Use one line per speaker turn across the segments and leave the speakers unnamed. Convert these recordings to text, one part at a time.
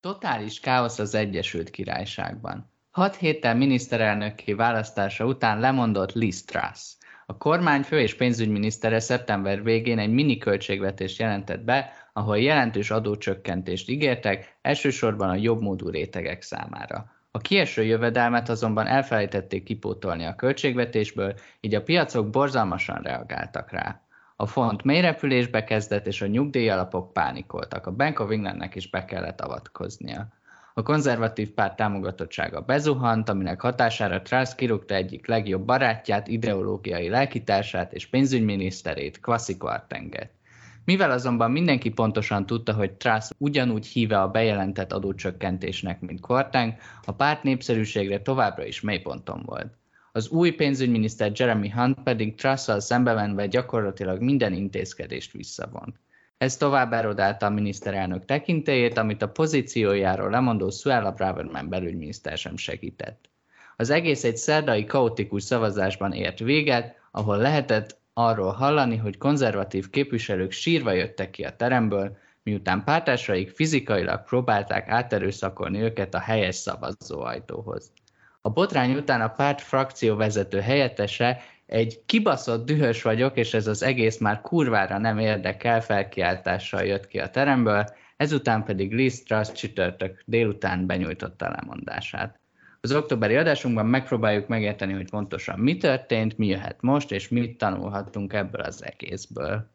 Totális káosz az Egyesült Királyságban. Hat héttel miniszterelnöki választása után lemondott Liz Truss. A kormány fő és pénzügyminisztere szeptember végén egy mini költségvetést jelentett be, ahol jelentős adócsökkentést ígértek, elsősorban a jobbmódú rétegek számára. A kieső jövedelmet azonban elfelejtették kipótolni a költségvetésből, így a piacok borzalmasan reagáltak rá. A font mélyrepülésbe kezdett, és a nyugdíjalapok pánikoltak. A Bank of Englandnek is be kellett avatkoznia. A konzervatív párt támogatottsága bezuhant, aminek hatására Truss kirúgta egyik legjobb barátját, ideológiai lelkitársát és pénzügyminiszterét, Kwasi Kwartenget. Mivel azonban mindenki pontosan tudta, hogy Truss ugyanúgy híve a bejelentett adócsökkentésnek, mint Kwarteng, a párt népszerűségre továbbra is mélyponton volt. Az új pénzügyminiszter Jeremy Hunt pedig Truss-szal szembevenve gyakorlatilag minden intézkedést visszavont. Ez tovább erodálta a miniszterelnök tekintélyét, amit a pozíciójáról lemondó Suella Braverman belügyminiszter sem segített. Az egész egy szerdai kaotikus szavazásban ért véget, ahol lehetett arról hallani, hogy konzervatív képviselők sírva jöttek ki a teremből, miután pártásaik fizikailag próbálták áterőszakolni őket a helyes szavazóajtóhoz. A botrány után a párt frakció vezető helyettese egy kibaszott dühös vagyok, és ez az egész már kurvára nem érdekel felkiáltással jött ki a teremből, ezután pedig Liz Truss csütörtök délután benyújtotta a lemondását. Az októberi adásunkban megpróbáljuk megérteni, hogy pontosan mi történt, mi jöhet most, és mit tanulhattunk ebből az egészből.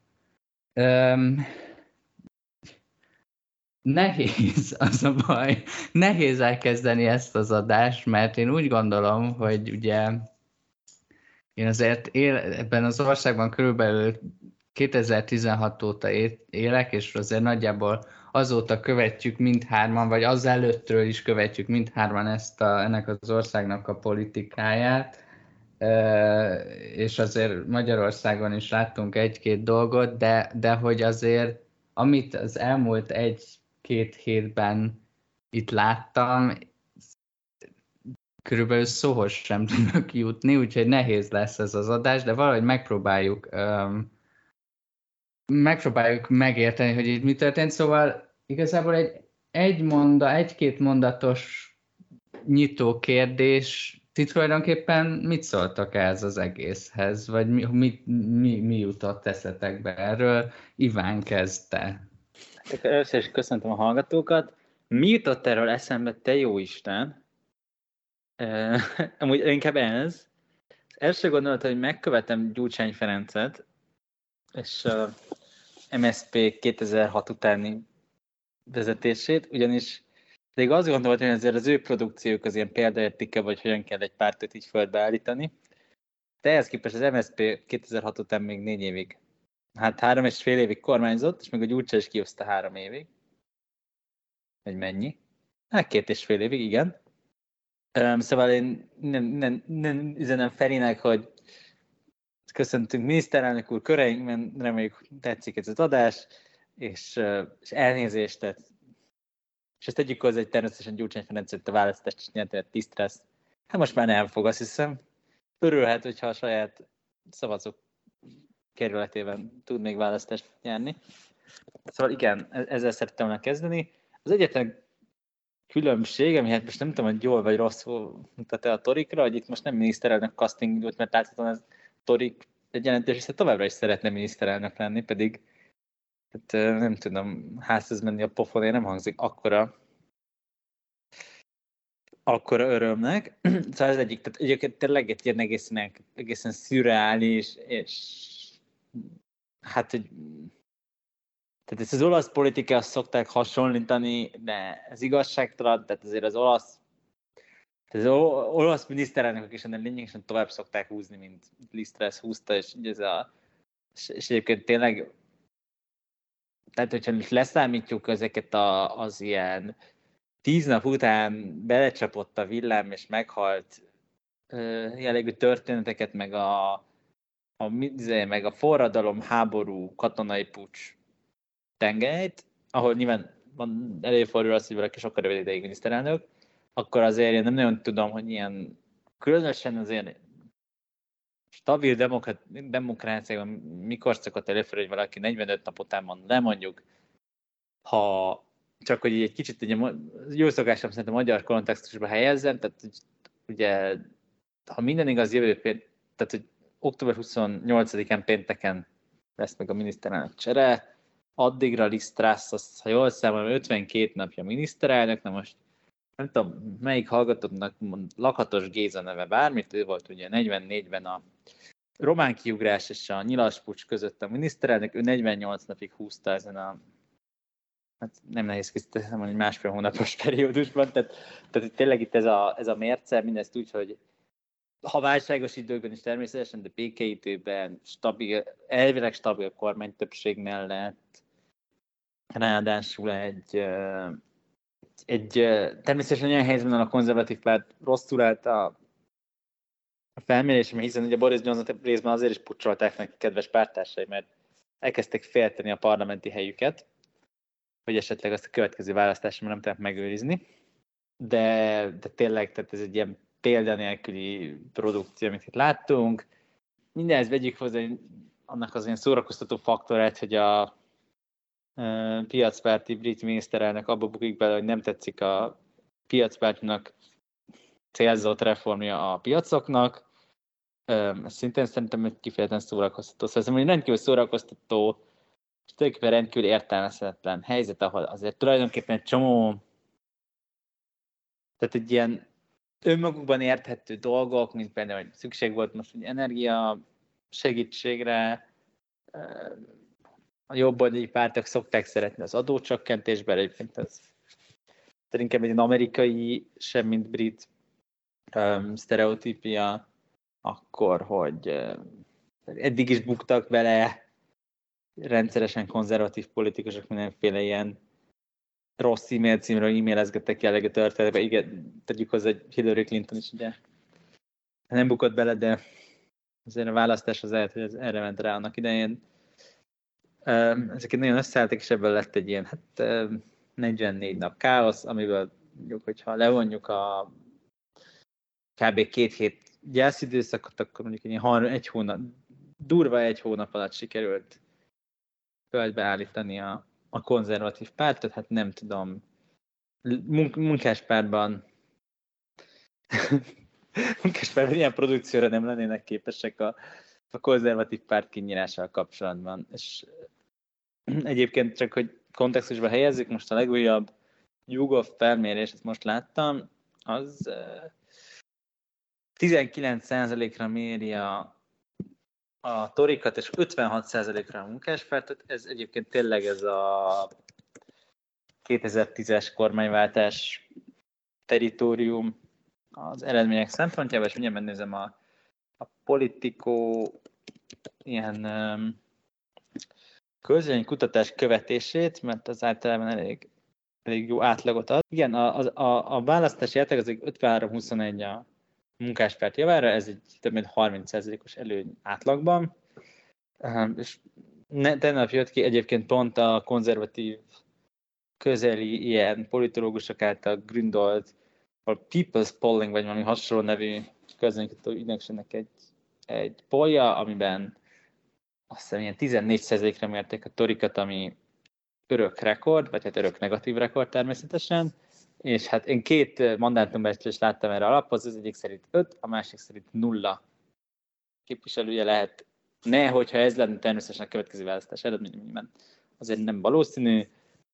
Nehéz az a baj. Nehéz elkezdeni ezt az adást, mert én úgy gondolom, hogy ugye én azért él, ebben az országban körülbelül 2016 óta élek, és azért nagyjából azóta követjük mindhárman, vagy az előttről is követjük mindhárman ezt a, ennek az országnak a politikáját, és azért Magyarországon is láttunk egy-két dolgot, de, de hogy azért amit az elmúlt egy-két hétben itt láttam, körülbelül szóhoz sem tudok jutni, úgyhogy nehéz lesz ez az adás, de valahogy megpróbáljuk um, megpróbáljuk megérteni, hogy itt mi történt. Szóval igazából egy, egy monda, egy-két mondatos nyitó kérdés, ti tulajdonképpen mit szóltak ez az egészhez, vagy mi, mi, mi, mi jutott eszetekbe erről? Iván kezdte.
Először is köszöntöm a hallgatókat. Mi jutott erről eszembe, te jó Isten? Uh, amúgy inkább ez. Az első gondolat, hogy megkövetem Gyurcsány Ferencet, és a MSP 2006 utáni vezetését, ugyanis pedig azt gondoltam, hogy azért az ő produkciók az ilyen példaértéke, vagy hogyan kell egy pártot így földbe állítani. De ehhez képest az MSP 2006 után még négy évig, hát három és fél évig kormányzott, és még a Gyurcsány is kihozta három évig. Vagy mennyi? Hát két és fél évig, igen. Szóval én nem, nem, nem üzenem Ferinek, hogy köszöntünk miniszterelnök úr köreinkben, reméljük tetszik ez az adás, és, és elnézést, tehát, és ezt tegyük hozzá, hogy természetesen Gyurcsány Ferenc a választást nyert, tehát tisztrász. Hát most már nem fog, azt hiszem. Örülhet, hogyha a saját szavazók kerületében tud még választást nyerni. Szóval igen, e-, ezzel szerettem volna kezdeni. Az egyetlen különbség, ami hát most nem tudom, hogy jól vagy rosszul mutat el a Torikra, hogy itt most nem miniszterelnök casting volt, mert láthatóan ez Torik egy jelentős része továbbra is szeretne miniszterelnök lenni, pedig hát, nem tudom, házhoz menni a pofonért nem hangzik akkora akkora örömnek. szóval ez egyik, tehát egyébként tényleg egy ilyen egészen, egészen szürreális, és hát, hogy tehát ezt az olasz politikához szokták hasonlítani, de ez igazságtalan, tehát azért az olasz tehát az olasz miniszterelnökök is ennél lényegesen tovább szokták húzni, mint Lisztresz húzta, és ez a és, és egyébként tényleg tehát hogyha leszámítjuk ezeket a, az ilyen tíz nap után belecsapott a villám, és meghalt jellegű történeteket, meg a, a, izé, meg a forradalom, háború, katonai pucs tengelyt, ahol nyilván van, előfordul az, hogy valaki sokkal rövid ideig miniszterelnök, akkor azért én nem nagyon tudom, hogy ilyen különösen azért stabil demokrat, demokráciában mikor szokott előfordulni, hogy valaki 45 nap után mond le, mondjuk, ha csak hogy egy kicsit ugye, jó szokásom szerint a magyar kontextusba helyezzem, tehát ugye, ha minden igaz, jövő tehát hogy október 28-án pénteken lesz meg a miniszterelnök csere, addigra Liz Truss, azt, ha jól számolom, 52 napja miniszterelnök, na most nem tudom, melyik hallgatóknak mond, Lakatos Géza neve bármit, ő volt ugye 44-ben a román kiugrás és a nyilaspucs között a miniszterelnök, ő 48 napig húzta ezen a hát nem nehéz készíteni, hogy másfél hónapos periódusban, tehát, tehát tényleg itt ez a, ez a mérce, mindezt úgy, hogy ha válságos időkben is természetesen, de békeidőben stabil, elvileg stabil kormány többség mellett, ráadásul egy, egy természetesen olyan helyzetben a konzervatív párt rosszul állt a, a felmérésem, hiszen ugye Boris Johnson részben azért is pucsolták neki kedves pártársai, mert elkezdtek félteni a parlamenti helyüket, hogy esetleg azt a következő választásra nem tudják megőrizni. De, de tényleg, tehát ez egy ilyen példanélküli produkció, amit itt láttunk. Mindenhez vegyük hozzá annak az ilyen szórakoztató faktorát, hogy a piacpárti brit miniszterelnök abba bukik bele, hogy nem tetszik a piacpártnak célzott reformja a piacoknak. Ez szintén szerintem egy kifejezetten szórakoztató. Szóval szerintem, hogy rendkívül szórakoztató és tulajdonképpen rendkívül értelmezhetetlen helyzet, ahol azért tulajdonképpen egy csomó tehát egy ilyen önmagukban érthető dolgok, mint például, hogy szükség volt most hogy energia segítségre, a jobboldali pártok szokták szeretni az adócsökkentésben, egyébként ez inkább egy amerikai, sem mint brit um, sztereotípia, akkor, hogy eddig is buktak vele rendszeresen konzervatív politikusok mindenféle ilyen rossz e-mail címről e-mailezgettek jellegű történetbe. Igen, tegyük hozzá, hogy Hillary Clinton is ugye nem bukott bele, de azért a választás az lehet, hogy ez erre ment rá annak idején. Ezeket nagyon összeálltak, és ebből lett egy ilyen hát, 44 nap káosz, amiből mondjuk, hogyha levonjuk a kb. két hét gyászidőszakot, akkor mondjuk egy, egy hónap, durva egy hónap alatt sikerült földbe állítani a, a konzervatív pártot, hát nem tudom, munk, munkáspárban munkáspárban ilyen produkcióra nem lennének képesek a, a konzervatív párt kinyírással kapcsolatban. És egyébként csak, hogy kontextusba helyezzük, most a legújabb YouGov felmérés, ezt most láttam, az 19%-ra méri a a torikat, és 56%-ra a munkáspártot. Ez egyébként tényleg ez a 2010-es kormányváltás teritorium az eredmények szempontjából, és ugye megnézem a, a politikó ilyen um, kutatás követését, mert az általában elég, elég jó átlagot ad. Igen, a, a, a választási átlag az 53-21 a munkáspárt javára, ez egy több mint 30%-os előny átlagban, és tegnap jött ki egyébként pont a konzervatív közeli ilyen politológusok által gründolt, a People's Polling, vagy valami hasonló nevű közönítő ügynökségnek egy, egy polja, amiben azt hiszem ilyen 14%-ra mérték a torikat, ami örök rekord, vagy hát örök negatív rekord természetesen, és hát én két mandátumbecslést láttam erre alaphoz, az egyik szerint 5, a másik szerint nulla képviselője lehet. Ne, hogyha ez lenne természetesen a következő választás eredményben, azért nem valószínű,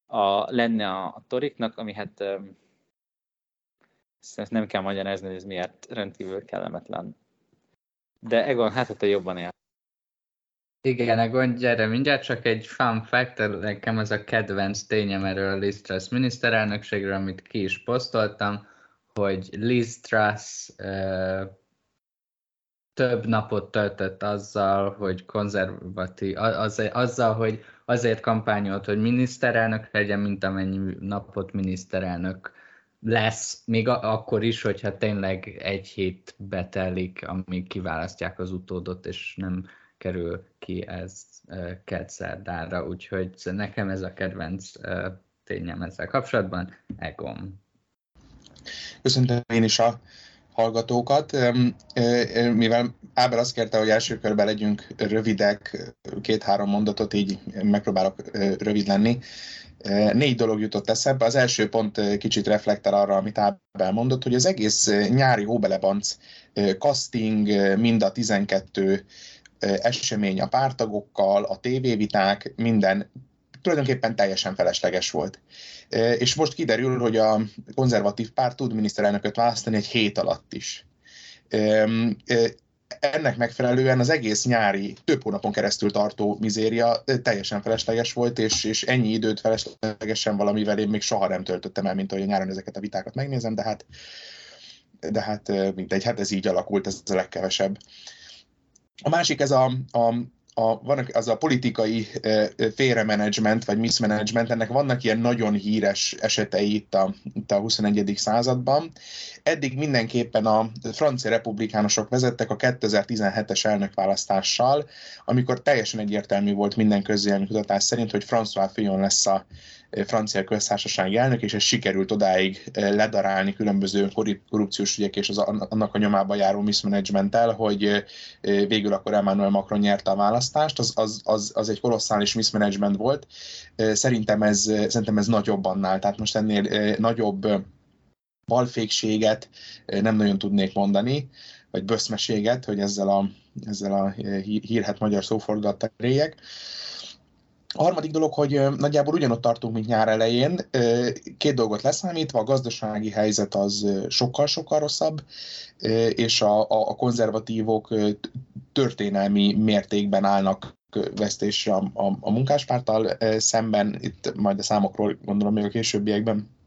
a, lenne a, a toriknak, ami hát um, nem kell magyarázni, hogy ez miért rendkívül kellemetlen. De Egon, hát te jobban él.
Igen, a gond, gyere, mindjárt csak egy fun fact, nekem ez a kedvenc tényem erről a Liz Truss miniszterelnökségről, amit ki is posztoltam, hogy Liz Truss uh, több napot töltött azzal, hogy konzervatív, az, azzal, hogy azért kampányolt, hogy miniszterelnök legyen, mint amennyi napot miniszterelnök lesz, még akkor is, hogyha tényleg egy hét betelik, amíg kiválasztják az utódot, és nem kerül ki ez kedszerdára, úgyhogy nekem ez a kedvenc tényem ezzel kapcsolatban, Egom.
Köszöntöm én is a hallgatókat. Mivel Ábel azt kérte, hogy első körben legyünk rövidek, két-három mondatot, így megpróbálok rövid lenni. Négy dolog jutott eszembe. Az első pont kicsit reflektál arra, amit Ábel mondott, hogy az egész nyári hóbelebanc casting, mind a 12 esemény a pártagokkal, a tévéviták, minden tulajdonképpen teljesen felesleges volt. És most kiderül, hogy a konzervatív párt tud miniszterelnököt választani egy hét alatt is ennek megfelelően az egész nyári, több hónapon keresztül tartó mizéria teljesen felesleges volt, és, és ennyi időt feleslegesen valamivel én még soha nem töltöttem el, mint ahogy a nyáron ezeket a vitákat megnézem, de hát, de hát mindegy, hát ez így alakult, ez a legkevesebb. A másik ez a, a a, van az a politikai félremenedzsment, vagy mismanagement, ennek vannak ilyen nagyon híres esetei itt a, itt a 21. században. Eddig mindenképpen a francia republikánusok vezettek a 2017-es elnökválasztással, amikor teljesen egyértelmű volt minden közélmi kutatás szerint, hogy François Fillon lesz a francia köztársasági elnök, és ez sikerült odáig eh, ledarálni különböző korrupciós ügyek és az, annak a nyomába járó mismanagementtel, hogy eh, végül akkor Emmanuel Macron nyerte a választást, az, az, az, az egy kolosszális mismanagement volt. Eh, szerintem ez, szerintem ez nagyobb annál, tehát most ennél nagyobb balfékséget nem nagyon tudnék mondani, vagy böszmeséget, hogy ezzel a, ezzel a hírhet magyar szófordulattal réjek. A harmadik dolog, hogy nagyjából ugyanott tartunk, mint nyár elején. Két dolgot leszámítva, a gazdasági helyzet az sokkal-sokkal rosszabb, és a, a konzervatívok történelmi mértékben állnak vesztésre a, a, a munkáspárttal szemben. Itt majd a számokról gondolom még a későbbiekben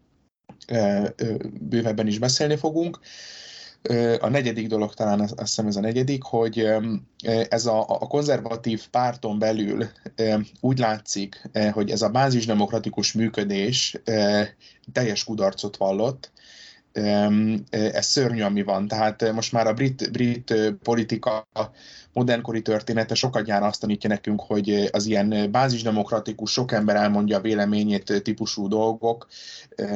bővebben is beszélni fogunk. A negyedik dolog talán azt hiszem ez a negyedik, hogy ez a, a konzervatív párton belül úgy látszik, hogy ez a bázisdemokratikus működés teljes kudarcot vallott, ez szörnyű, ami van. Tehát most már a brit, brit politika modernkori története sokat gyára azt tanítja nekünk, hogy az ilyen bázisdemokratikus, sok ember elmondja a véleményét típusú dolgok,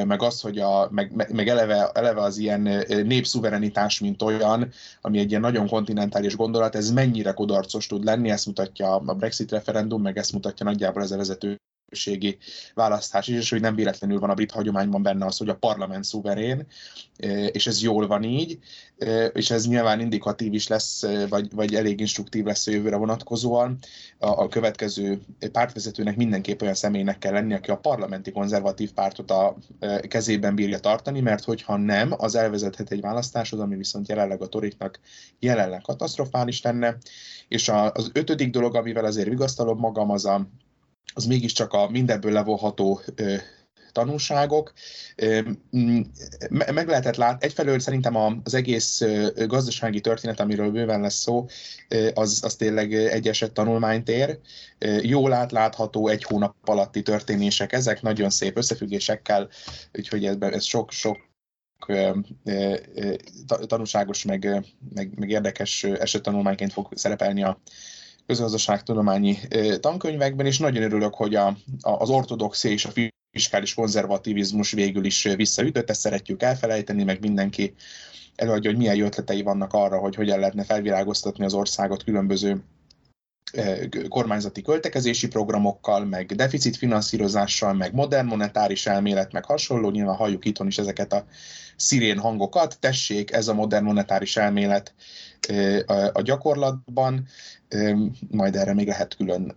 meg az, hogy a, meg, meg eleve, eleve az ilyen népszuverenitás, mint olyan, ami egy ilyen nagyon kontinentális gondolat, ez mennyire kudarcos tud lenni, ezt mutatja a Brexit referendum, meg ezt mutatja nagyjából ez a vezető elnökségi választás is, és hogy nem véletlenül van a brit hagyományban benne az, hogy a parlament szuverén, és ez jól van így, és ez nyilván indikatív is lesz, vagy, vagy elég instruktív lesz a jövőre vonatkozóan. A, a következő pártvezetőnek mindenképp olyan személynek kell lenni, aki a parlamenti konzervatív pártot a kezében bírja tartani, mert hogyha nem, az elvezethet egy választáshoz, ami viszont jelenleg a toriknak jelenleg katasztrofális lenne. És az ötödik dolog, amivel azért vigasztalom magam, az a az mégiscsak a mindenből levonható tanulságok. Meg lehetett látni, egyfelől szerintem az egész gazdasági történet, amiről bőven lesz szó, az, az tényleg egy eset tanulmányt ér. Jól átlátható egy hónap alatti történések, ezek nagyon szép összefüggésekkel, úgyhogy ez, ez sok, sok tanulságos, meg, meg, meg érdekes esettanulmányként fog szerepelni a közgazdaságtudományi tankönyvekben, és nagyon örülök, hogy a, a, az ortodoxia és a fiskális konzervativizmus végül is visszaütött, ezt szeretjük elfelejteni, meg mindenki előadja, hogy milyen ötletei vannak arra, hogy hogyan lehetne felvilágoztatni az országot különböző kormányzati költekezési programokkal, meg deficitfinanszírozással, meg modern monetáris elmélet, meg hasonló. Nyilván halljuk itthon is ezeket a szirén hangokat. Tessék, ez a modern monetáris elmélet a gyakorlatban, majd erre még lehet külön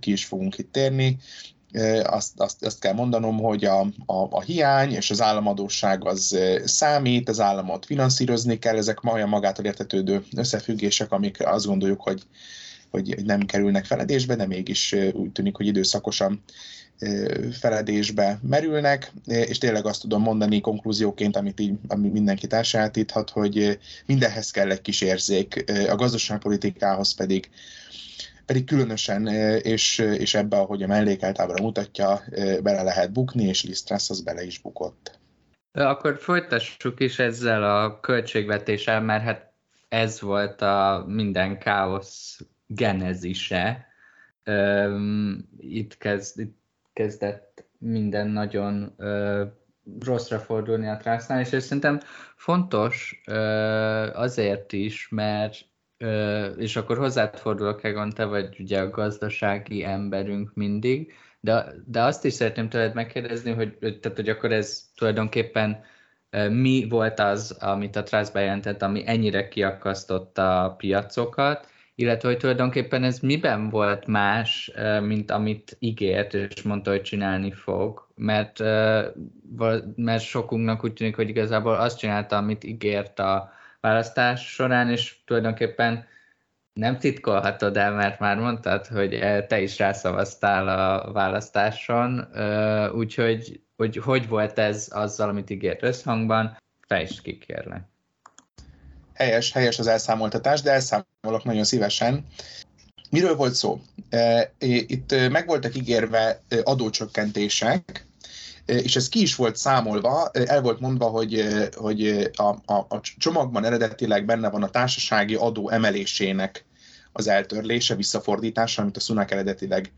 ki is fogunk itt térni. Azt, azt, azt kell mondanom, hogy a, a, a hiány és az államadóság az számít, az államot finanszírozni kell, ezek olyan magától értetődő összefüggések, amik azt gondoljuk, hogy, hogy nem kerülnek feledésbe, de mégis úgy tűnik, hogy időszakosan feledésbe merülnek, és tényleg azt tudom mondani konklúzióként, amit így ami mindenkit elsajátíthat, hogy mindenhez kell egy kis érzék, a gazdaságpolitikához pedig pedig különösen, és, és ebbe, ahogy a mellékeltábra mutatja, bele lehet bukni, és Lisztrász az bele is bukott.
Akkor folytassuk is ezzel a költségvetéssel, mert hát ez volt a minden káosz genezise. Itt, kezd, itt kezdett minden nagyon ö, rosszra fordulni a Trásznál, és ez szerintem fontos ö, azért is, mert ö, és akkor hozzád fordulok, Egon, te vagy ugye a gazdasági emberünk mindig, De, de azt is szeretném tőled megkérdezni, hogy, tehát, hogy akkor ez tulajdonképpen mi volt az, amit a Trust bejelentett, ami ennyire kiakasztotta a piacokat, illetve hogy tulajdonképpen ez miben volt más, mint amit ígért, és mondta, hogy csinálni fog, mert, mert sokunknak úgy tűnik, hogy igazából azt csinálta, amit ígért a választás során, és tulajdonképpen nem titkolhatod el, mert már mondtad, hogy te is rászavaztál a választáson, úgyhogy hogy, hogy volt ez azzal, amit ígért összhangban, fejtsd ki, kérlek.
Helyes, helyes az elszámoltatás, de elszámolok nagyon szívesen. Miről volt szó? Itt meg voltak ígérve adócsökkentések, és ez ki is volt számolva, el volt mondva, hogy, hogy a, a, a csomagban eredetileg benne van a társasági adó emelésének az eltörlése, visszafordítása, amit a Sunak eredetileg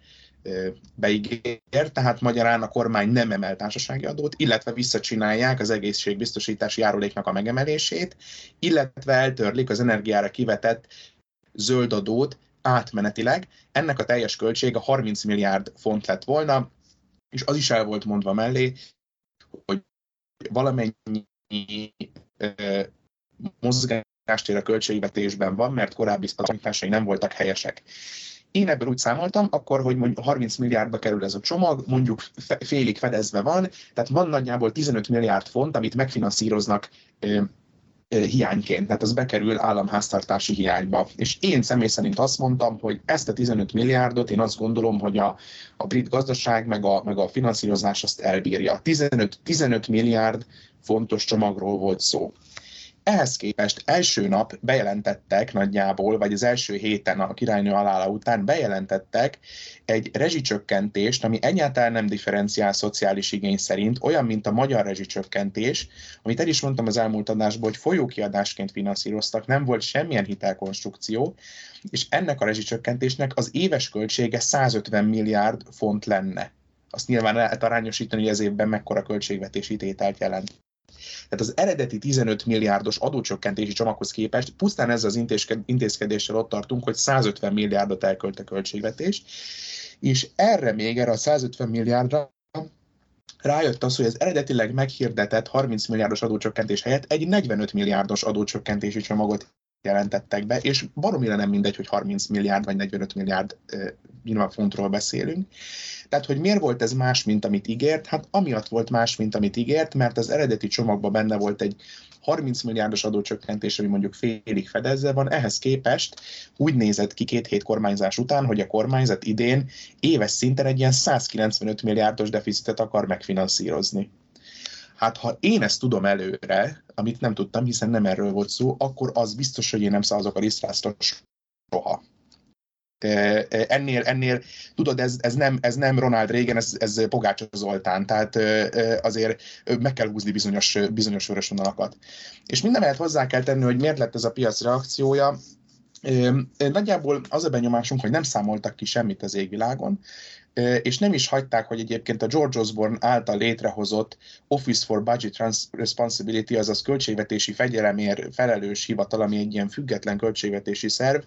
beígér, tehát magyarán a kormány nem emel társasági adót, illetve visszacsinálják az egészségbiztosítási járuléknak a megemelését, illetve eltörlik az energiára kivetett zöld adót átmenetileg. Ennek a teljes költsége 30 milliárd font lett volna, és az is el volt mondva mellé, hogy valamennyi mozgástér a költségvetésben van, mert korábbi számításai nem voltak helyesek. Én ebből úgy számoltam, akkor, hogy mondjuk 30 milliárdba kerül ez a csomag, mondjuk félig fedezve van, tehát van nagyjából 15 milliárd font, amit megfinanszíroznak hiányként, tehát az bekerül államháztartási hiányba. És én személy szerint azt mondtam, hogy ezt a 15 milliárdot én azt gondolom, hogy a, a brit gazdaság meg a, meg a finanszírozás azt elbírja. 15, 15 milliárd fontos csomagról volt szó. Ehhez képest első nap bejelentettek nagyjából, vagy az első héten a királynő alála után bejelentettek egy rezsicsökkentést, ami egyáltalán nem differenciál szociális igény szerint, olyan, mint a magyar rezsicsökkentés, amit el is mondtam az elmúlt adásból, hogy folyókiadásként finanszíroztak, nem volt semmilyen hitelkonstrukció, és ennek a rezsicsökkentésnek az éves költsége 150 milliárd font lenne. Azt nyilván lehet arányosítani, hogy ez évben mekkora költségvetési tételt jelent. Tehát az eredeti 15 milliárdos adócsökkentési csomaghoz képest pusztán ezzel az intézkedéssel ott tartunk, hogy 150 milliárdot elkölt a költségvetés, és erre még, erre a 150 milliárdra rájött az, hogy az eredetileg meghirdetett 30 milliárdos adócsökkentés helyett egy 45 milliárdos adócsökkentési csomagot jelentettek be, és baromira nem mindegy, hogy 30 milliárd vagy 45 milliárd uh, fontról beszélünk. Tehát, hogy miért volt ez más, mint amit ígért? Hát amiatt volt más, mint amit ígért, mert az eredeti csomagban benne volt egy 30 milliárdos adócsökkentés, ami mondjuk félig fedezve van, ehhez képest úgy nézett ki két hét kormányzás után, hogy a kormányzat idén éves szinten egy ilyen 195 milliárdos deficitet akar megfinanszírozni. Hát ha én ezt tudom előre, amit nem tudtam, hiszen nem erről volt szó, akkor az biztos, hogy én nem szavazok a Lisztrászra soha. Ennél, ennél tudod, ez, ez, nem, ez nem Ronald Reagan, ez, ez Pogács Zoltán, tehát azért meg kell húzni bizonyos, bizonyos vörös vonalakat. És minden mellett hozzá kell tenni, hogy miért lett ez a piac reakciója, Nagyjából az a benyomásunk, hogy nem számoltak ki semmit az égvilágon, és nem is hagyták, hogy egyébként a George Osborne által létrehozott Office for Budget Responsibility, azaz költségvetési fegyelemért felelős hivatal, ami egy ilyen független költségvetési szerv,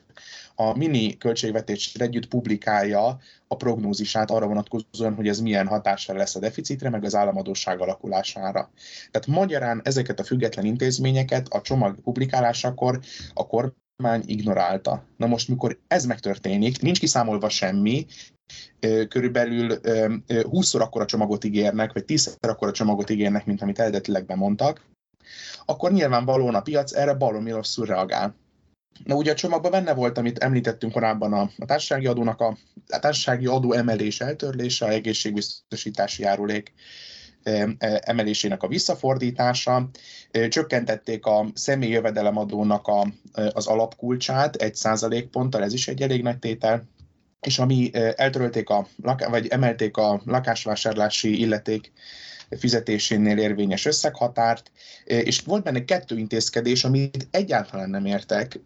a mini költségvetésre együtt publikálja a prognózisát arra vonatkozóan, hogy ez milyen hatással lesz a deficitre, meg az államadóság alakulására. Tehát magyarán ezeket a független intézményeket a csomag publikálásakor a kormány ignorálta. Na most, mikor ez megtörténik, nincs kiszámolva semmi, körülbelül 20-szor akkora csomagot ígérnek, vagy 10-szer akkora csomagot ígérnek, mint amit eredetileg bemondtak, akkor nyilvánvalóan a piac erre baromi rosszul reagál. Na ugye a csomagban benne volt, amit említettünk korábban a, a társasági adónak a, a társasági adó emelés eltörlése, a egészségbiztosítási járulék emelésének a visszafordítása, csökkentették a személyi jövedelemadónak a, az alapkulcsát egy százalékponttal, ez is egy elég nagy tétel, és ami eltörölték a, vagy emelték a lakásvásárlási illeték fizetésénél érvényes összeghatárt, és volt benne kettő intézkedés, amit egyáltalán nem értek,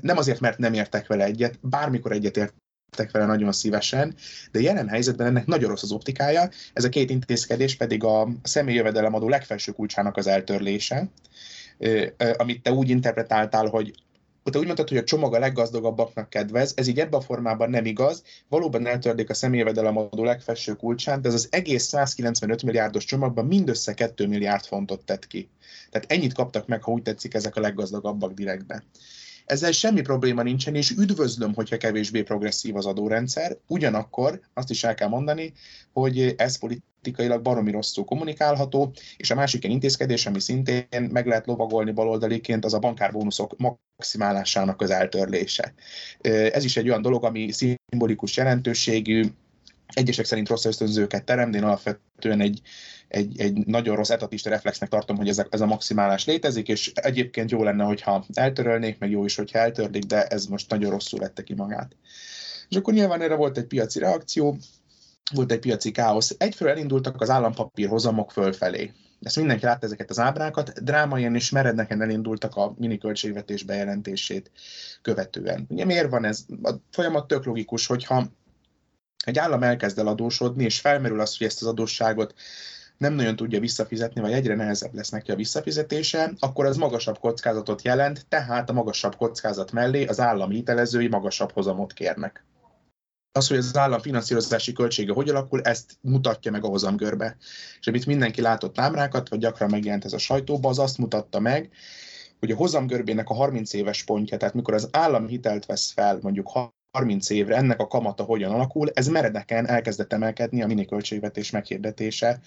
nem azért, mert nem értek vele egyet, bármikor egyet értek vele nagyon szívesen, de jelen helyzetben ennek nagyon rossz az optikája, ez a két intézkedés pedig a személyi jövedelemadó legfelső kulcsának az eltörlése, amit te úgy interpretáltál, hogy te úgy mondtad, hogy a csomag a leggazdagabbaknak kedvez, ez így ebben a formában nem igaz, valóban eltördik a személyvedelemadó legfelső kulcsán, de ez az egész 195 milliárdos csomagban mindössze 2 milliárd fontot tett ki. Tehát ennyit kaptak meg, ha úgy tetszik, ezek a leggazdagabbak direktben. Ezzel semmi probléma nincsen, és üdvözlöm, hogyha kevésbé progresszív az adórendszer. Ugyanakkor azt is el kell mondani, hogy ez politikailag baromi rosszul kommunikálható, és a másik ilyen intézkedés, ami szintén meg lehet lovagolni baloldaliként, az a bankárbónuszok maximálásának az eltörlése. Ez is egy olyan dolog, ami szimbolikus jelentőségű, egyesek szerint rossz ösztönzőket terem, de én alapvetően egy, egy, egy nagyon rossz etatista reflexnek tartom, hogy ez a, ez a maximálás létezik, és egyébként jó lenne, hogyha eltörölnék, meg jó is, hogyha eltörlik, de ez most nagyon rosszul vette ki magát. És akkor nyilván erre volt egy piaci reakció, volt egy piaci káosz. Egyfelől elindultak az állampapír hozamok fölfelé. Ezt mindenki látta ezeket az ábrákat, drámaian és meredneken elindultak a mini költségvetés bejelentését követően. Ugye miért van ez? A folyamat tök logikus, hogyha egy állam elkezd el adósodni, és felmerül az, hogy ezt az adósságot nem nagyon tudja visszafizetni, vagy egyre nehezebb lesz neki a visszafizetése, akkor az magasabb kockázatot jelent, tehát a magasabb kockázat mellé az állami hitelezői magasabb hozamot kérnek. Az, hogy az állam finanszírozási költsége hogy alakul, ezt mutatja meg a hozamgörbe. És amit mindenki látott ábrákat, vagy gyakran megjelent ez a sajtóban, az azt mutatta meg, hogy a hozamgörbének a 30 éves pontja, tehát mikor az állam hitelt vesz fel mondjuk 30 évre, ennek a kamata hogyan alakul, ez meredeken elkezdett emelkedni a miniköltségvetés meghirdetése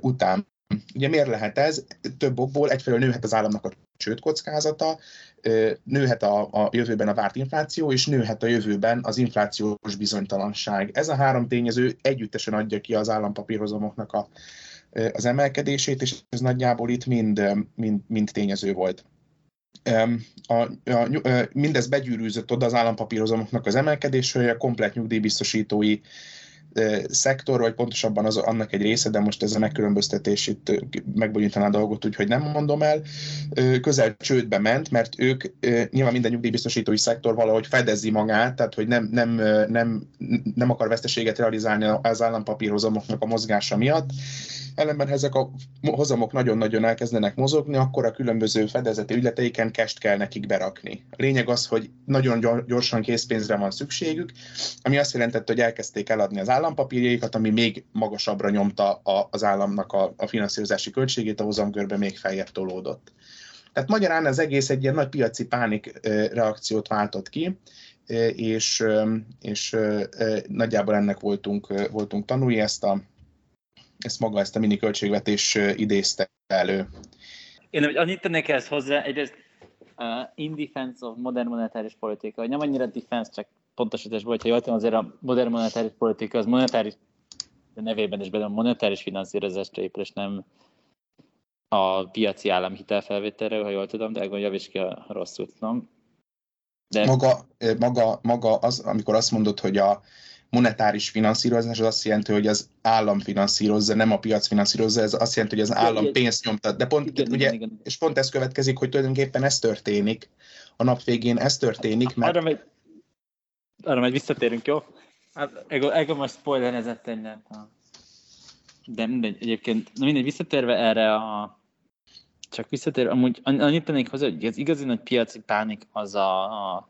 után. Ugye miért lehet ez? Több okból egyfelől nőhet az államnak a csőd kockázata, nőhet a, a jövőben a várt infláció, és nőhet a jövőben az inflációs bizonytalanság. Ez a három tényező együttesen adja ki az állampapírhozamoknak a, az emelkedését, és ez nagyjából itt mind, mind, mind tényező volt. A, a, mindez begyűrűzött oda az állampapírhozamoknak az emelkedés, hogy a komplet nyugdíjbiztosítói szektor, vagy pontosabban az, annak egy része, de most ez a megkülönböztetés itt megbonyítaná a dolgot, úgyhogy nem mondom el, közel csődbe ment, mert ők nyilván minden nyugdíjbiztosítói szektor valahogy fedezi magát, tehát hogy nem, nem, nem, nem akar veszteséget realizálni az állampapírhozamoknak a mozgása miatt, ellenben ha ezek a hozamok nagyon-nagyon elkezdenek mozogni, akkor a különböző fedezeti ügyleteiken kest kell nekik berakni. A lényeg az, hogy nagyon gyorsan készpénzre van szükségük, ami azt jelentette, hogy elkezdték eladni az állampapírjaikat, ami még magasabbra nyomta a, az államnak a, a finanszírozási költségét, a hozamgörbe még feljebb tolódott. Tehát magyarán az egész egy ilyen nagy piaci pánik reakciót váltott ki, és, és nagyjából ennek voltunk, voltunk tanulni, ezt a, ezt maga, ezt a mini költségvetés idézte elő.
Én annyit tennék ezt hozzá, egyrészt uh, in defense of modern monetáris politika, hogy nem annyira defense, csak pontosítás volt, hogy jól tudom, azért a modern monetáris politika az monetáris de nevében is benne a monetáris finanszírozásra épül, és nem a piaci állam hitelfelvételre, ha jól tudom, de javíts ki, a rosszul tudom.
De... Maga, maga, maga az, amikor azt mondod, hogy a monetáris finanszírozás az azt jelenti, hogy az állam finanszírozza, nem a piac finanszírozza, ez azt jelenti, hogy az állam igen, pénzt nyomtat. De pont, igen, ugye, igen, igen. és pont ez következik, hogy tulajdonképpen ez történik. A nap végén ez történik,
mert... Arra majd, arra majd visszatérünk, jó? Hát, Ego most spoilerezett nem. De mindegy, egyébként, na mindegy, visszatérve erre a csak visszatérve, amúgy annyit tennék hozzá, hogy az igazi nagy piaci pánik az a, a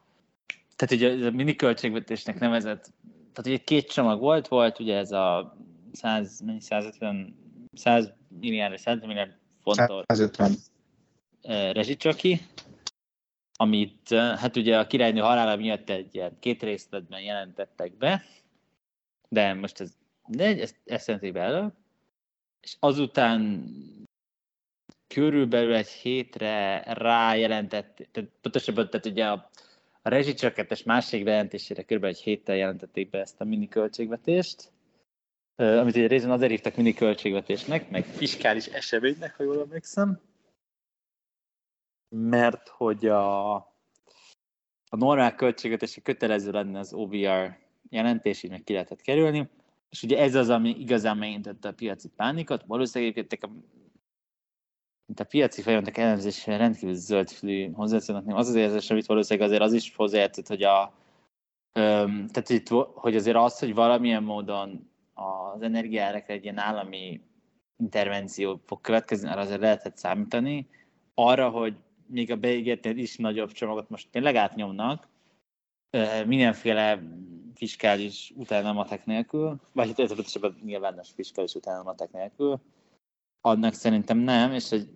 tehát ugye a mini költségvetésnek nevezett tehát ugye két csomag volt, volt ugye ez a 100, 150, 100 milliárd, 100 milliárd fontos 150. rezsicsaki, amit hát ugye a királynő halála miatt egy ilyen két részletben jelentettek be, de most ez, de jelentik be elő, és azután körülbelül egy hétre rájelentett, tehát pontosabban, tehát ugye a a rezsicsökkentés másik bejelentésére kb. egy héttel jelentették be ezt a mini költségvetést, amit egy részben azért hívtak mini költségvetésnek, meg fiskális eseménynek, ha jól emlékszem, mert hogy a, a normál költségvetési kötelező lenne az OVR jelentés, így meg ki lehetett kerülni, és ugye ez az, ami igazán megintette a piaci pánikot. Valószínűleg egyébként mint a piaci folyamatok elemzésére rendkívül zöldfülű hozzászólnak, az az érzés, amit valószínűleg azért az is hozzájátszott, hogy a öm, tehát itt, hogy azért az, hogy valamilyen módon az energiára egy ilyen állami intervenció fog következni, arra azért lehetett számítani. Arra, hogy még a beígértél is nagyobb csomagot most tényleg átnyomnak, mindenféle fiskális utánamatek nélkül, vagy hát pontosabban nyilvános fiskális utánamatek nélkül, annak szerintem nem, és egy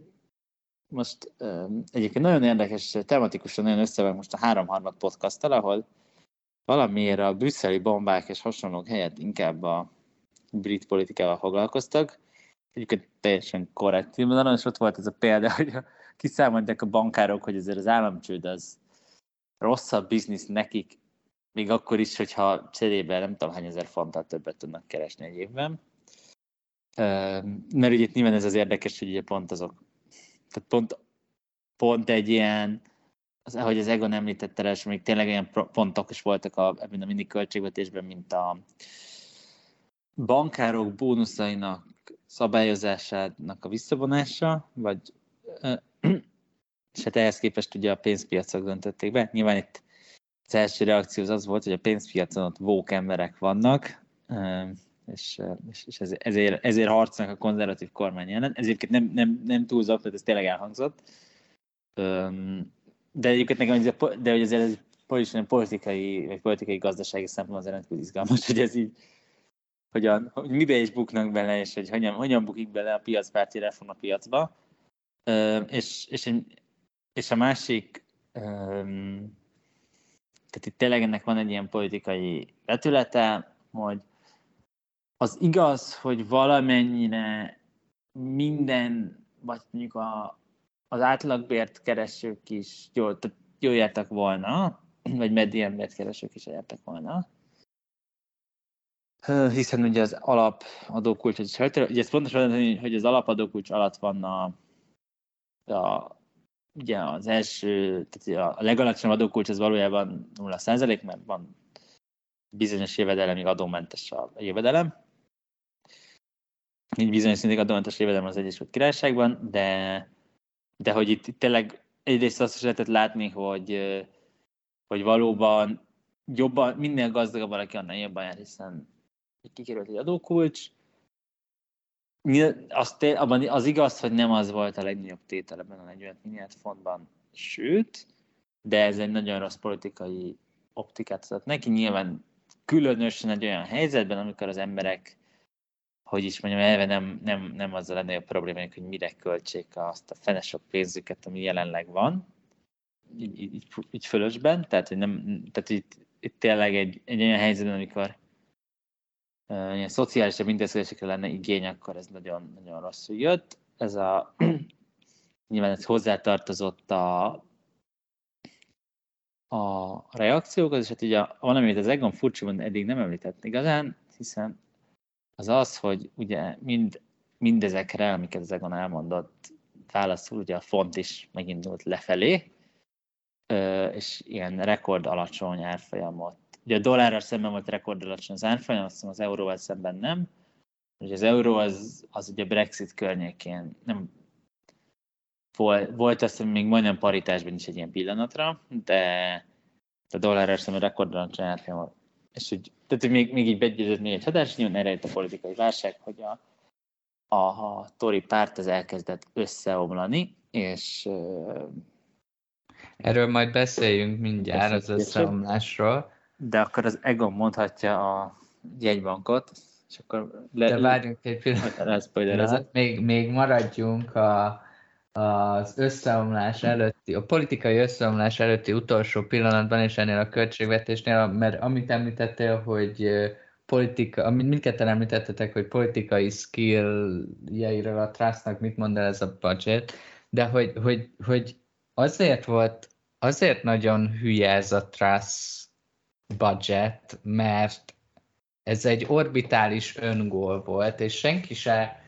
most egyébként nagyon érdekes, tematikusan nagyon összeven most a háromharmad podcasttal, ahol valamiért a brüsszeli bombák és hasonlók helyett inkább a brit politikával foglalkoztak. Egyébként teljesen korrekt filmben, és ott volt ez a példa, hogy kiszámolták a bankárok, hogy ezért az államcsőd az rosszabb biznisz nekik, még akkor is, hogyha cserébe nem tudom hány ezer fonttal többet tudnak keresni egy évben. Mert ugye itt nyilván ez az érdekes, hogy ugye pont azok, tehát pont, pont egy ilyen, az, ahogy az Egon említette, és még tényleg olyan pontok is voltak a, ebben a mini költségvetésben, mint a bankárok bónuszainak szabályozásának a visszavonása, vagy és hát ehhez képest ugye a pénzpiacok döntötték be. Nyilván itt az első reakció az, az volt, hogy a pénzpiacon ott vók emberek vannak, és, és ezért, ezért harcolnak a konzervatív kormány ellen. Ezért nem, nem, nem túlzok, tehát ez tényleg elhangzott. De egyébként nekem, de hogy azért ez politikai, vagy politikai gazdasági szempontból azért rendkívül izgalmas, hogy ez így, hogyan, hogy mibe is buknak bele, és hogy hogyan, hogyan bukik bele a piacpárti reform a piacba. És, és, és a másik, tehát itt tényleg ennek van egy ilyen politikai vetülete, hogy az igaz, hogy valamennyire minden, vagy mondjuk a, az átlagbért keresők is jól, tehát jól jártak volna, vagy medianbért keresők is jártak volna. Hiszen ugye az alapadókulcs, ugye ez fontos hogy az alapadókulcs alatt van a, a ugye az első, tehát a legalacsonyabb adókulcs az valójában 0 százalék, mert van bizonyos jövedelemig adómentes a jövedelem. Így bizonyos szintig adómentes jövedelem az Egyesült Királyságban, de, de hogy itt tényleg egyrészt azt is lehetett látni, hogy, hogy valóban jobban, minél gazdagabb valaki, annál jobban jár, hiszen kikerült egy adókulcs, az, abban az igaz, hogy nem az volt a legnagyobb tétel ebben a 45 milliárd fontban, sőt, de ez egy nagyon rossz politikai optikát adott neki. Nyilván különösen egy olyan helyzetben, amikor az emberek, hogy is mondjam, elve nem, nem, nem az a legnagyobb problémájuk, hogy mire költsék azt a fene sok pénzüket, ami jelenleg van, így, így, így fölösben, tehát, hogy nem, tehát itt, itt tényleg egy, egy olyan helyzetben, amikor ilyen szociálisabb intézkedésekre lenne igény, akkor ez nagyon, nagyon rosszul jött. Ez a, nyilván ez hozzátartozott a, a reakciókhoz, és hát ugye van, amit az Egon furcsa eddig nem említett igazán, hiszen az az, hogy ugye mind, mindezekre, amiket az Egon elmondott, válaszul ugye a font is megindult lefelé, és ilyen rekord alacsony árfolyamot Ugye a dollárral szemben volt rekord alacsony az árfolyam, azt hiszem az euróval szemben nem. Ugye az euró az, az ugye Brexit környékén nem volt, volt azt hiszem még majdnem paritásban is egy ilyen pillanatra, de a dollárral szemben rekord alacsony árfolyam és úgy, tehát még, még így begyőzött még egy hatás, nyilván erre a politikai válság, hogy a, a, a Tori párt az elkezdett összeomlani, és
Erről majd beszéljünk mindjárt az összeomlásról
de akkor az Egon mondhatja a jegybankot, és akkor
le, de várjunk egy pillanat. Még, még maradjunk a, az összeomlás előtti, a politikai összeomlás előtti utolsó pillanatban, és ennél a költségvetésnél, mert amit említettél, hogy politika, amit mindketten említettetek, hogy politikai skilljeiről a Trustnak mit mond el ez a budget, de hogy, hogy, hogy azért volt, azért nagyon hülye ez a Trust budget, mert ez egy orbitális öngól volt, és senki se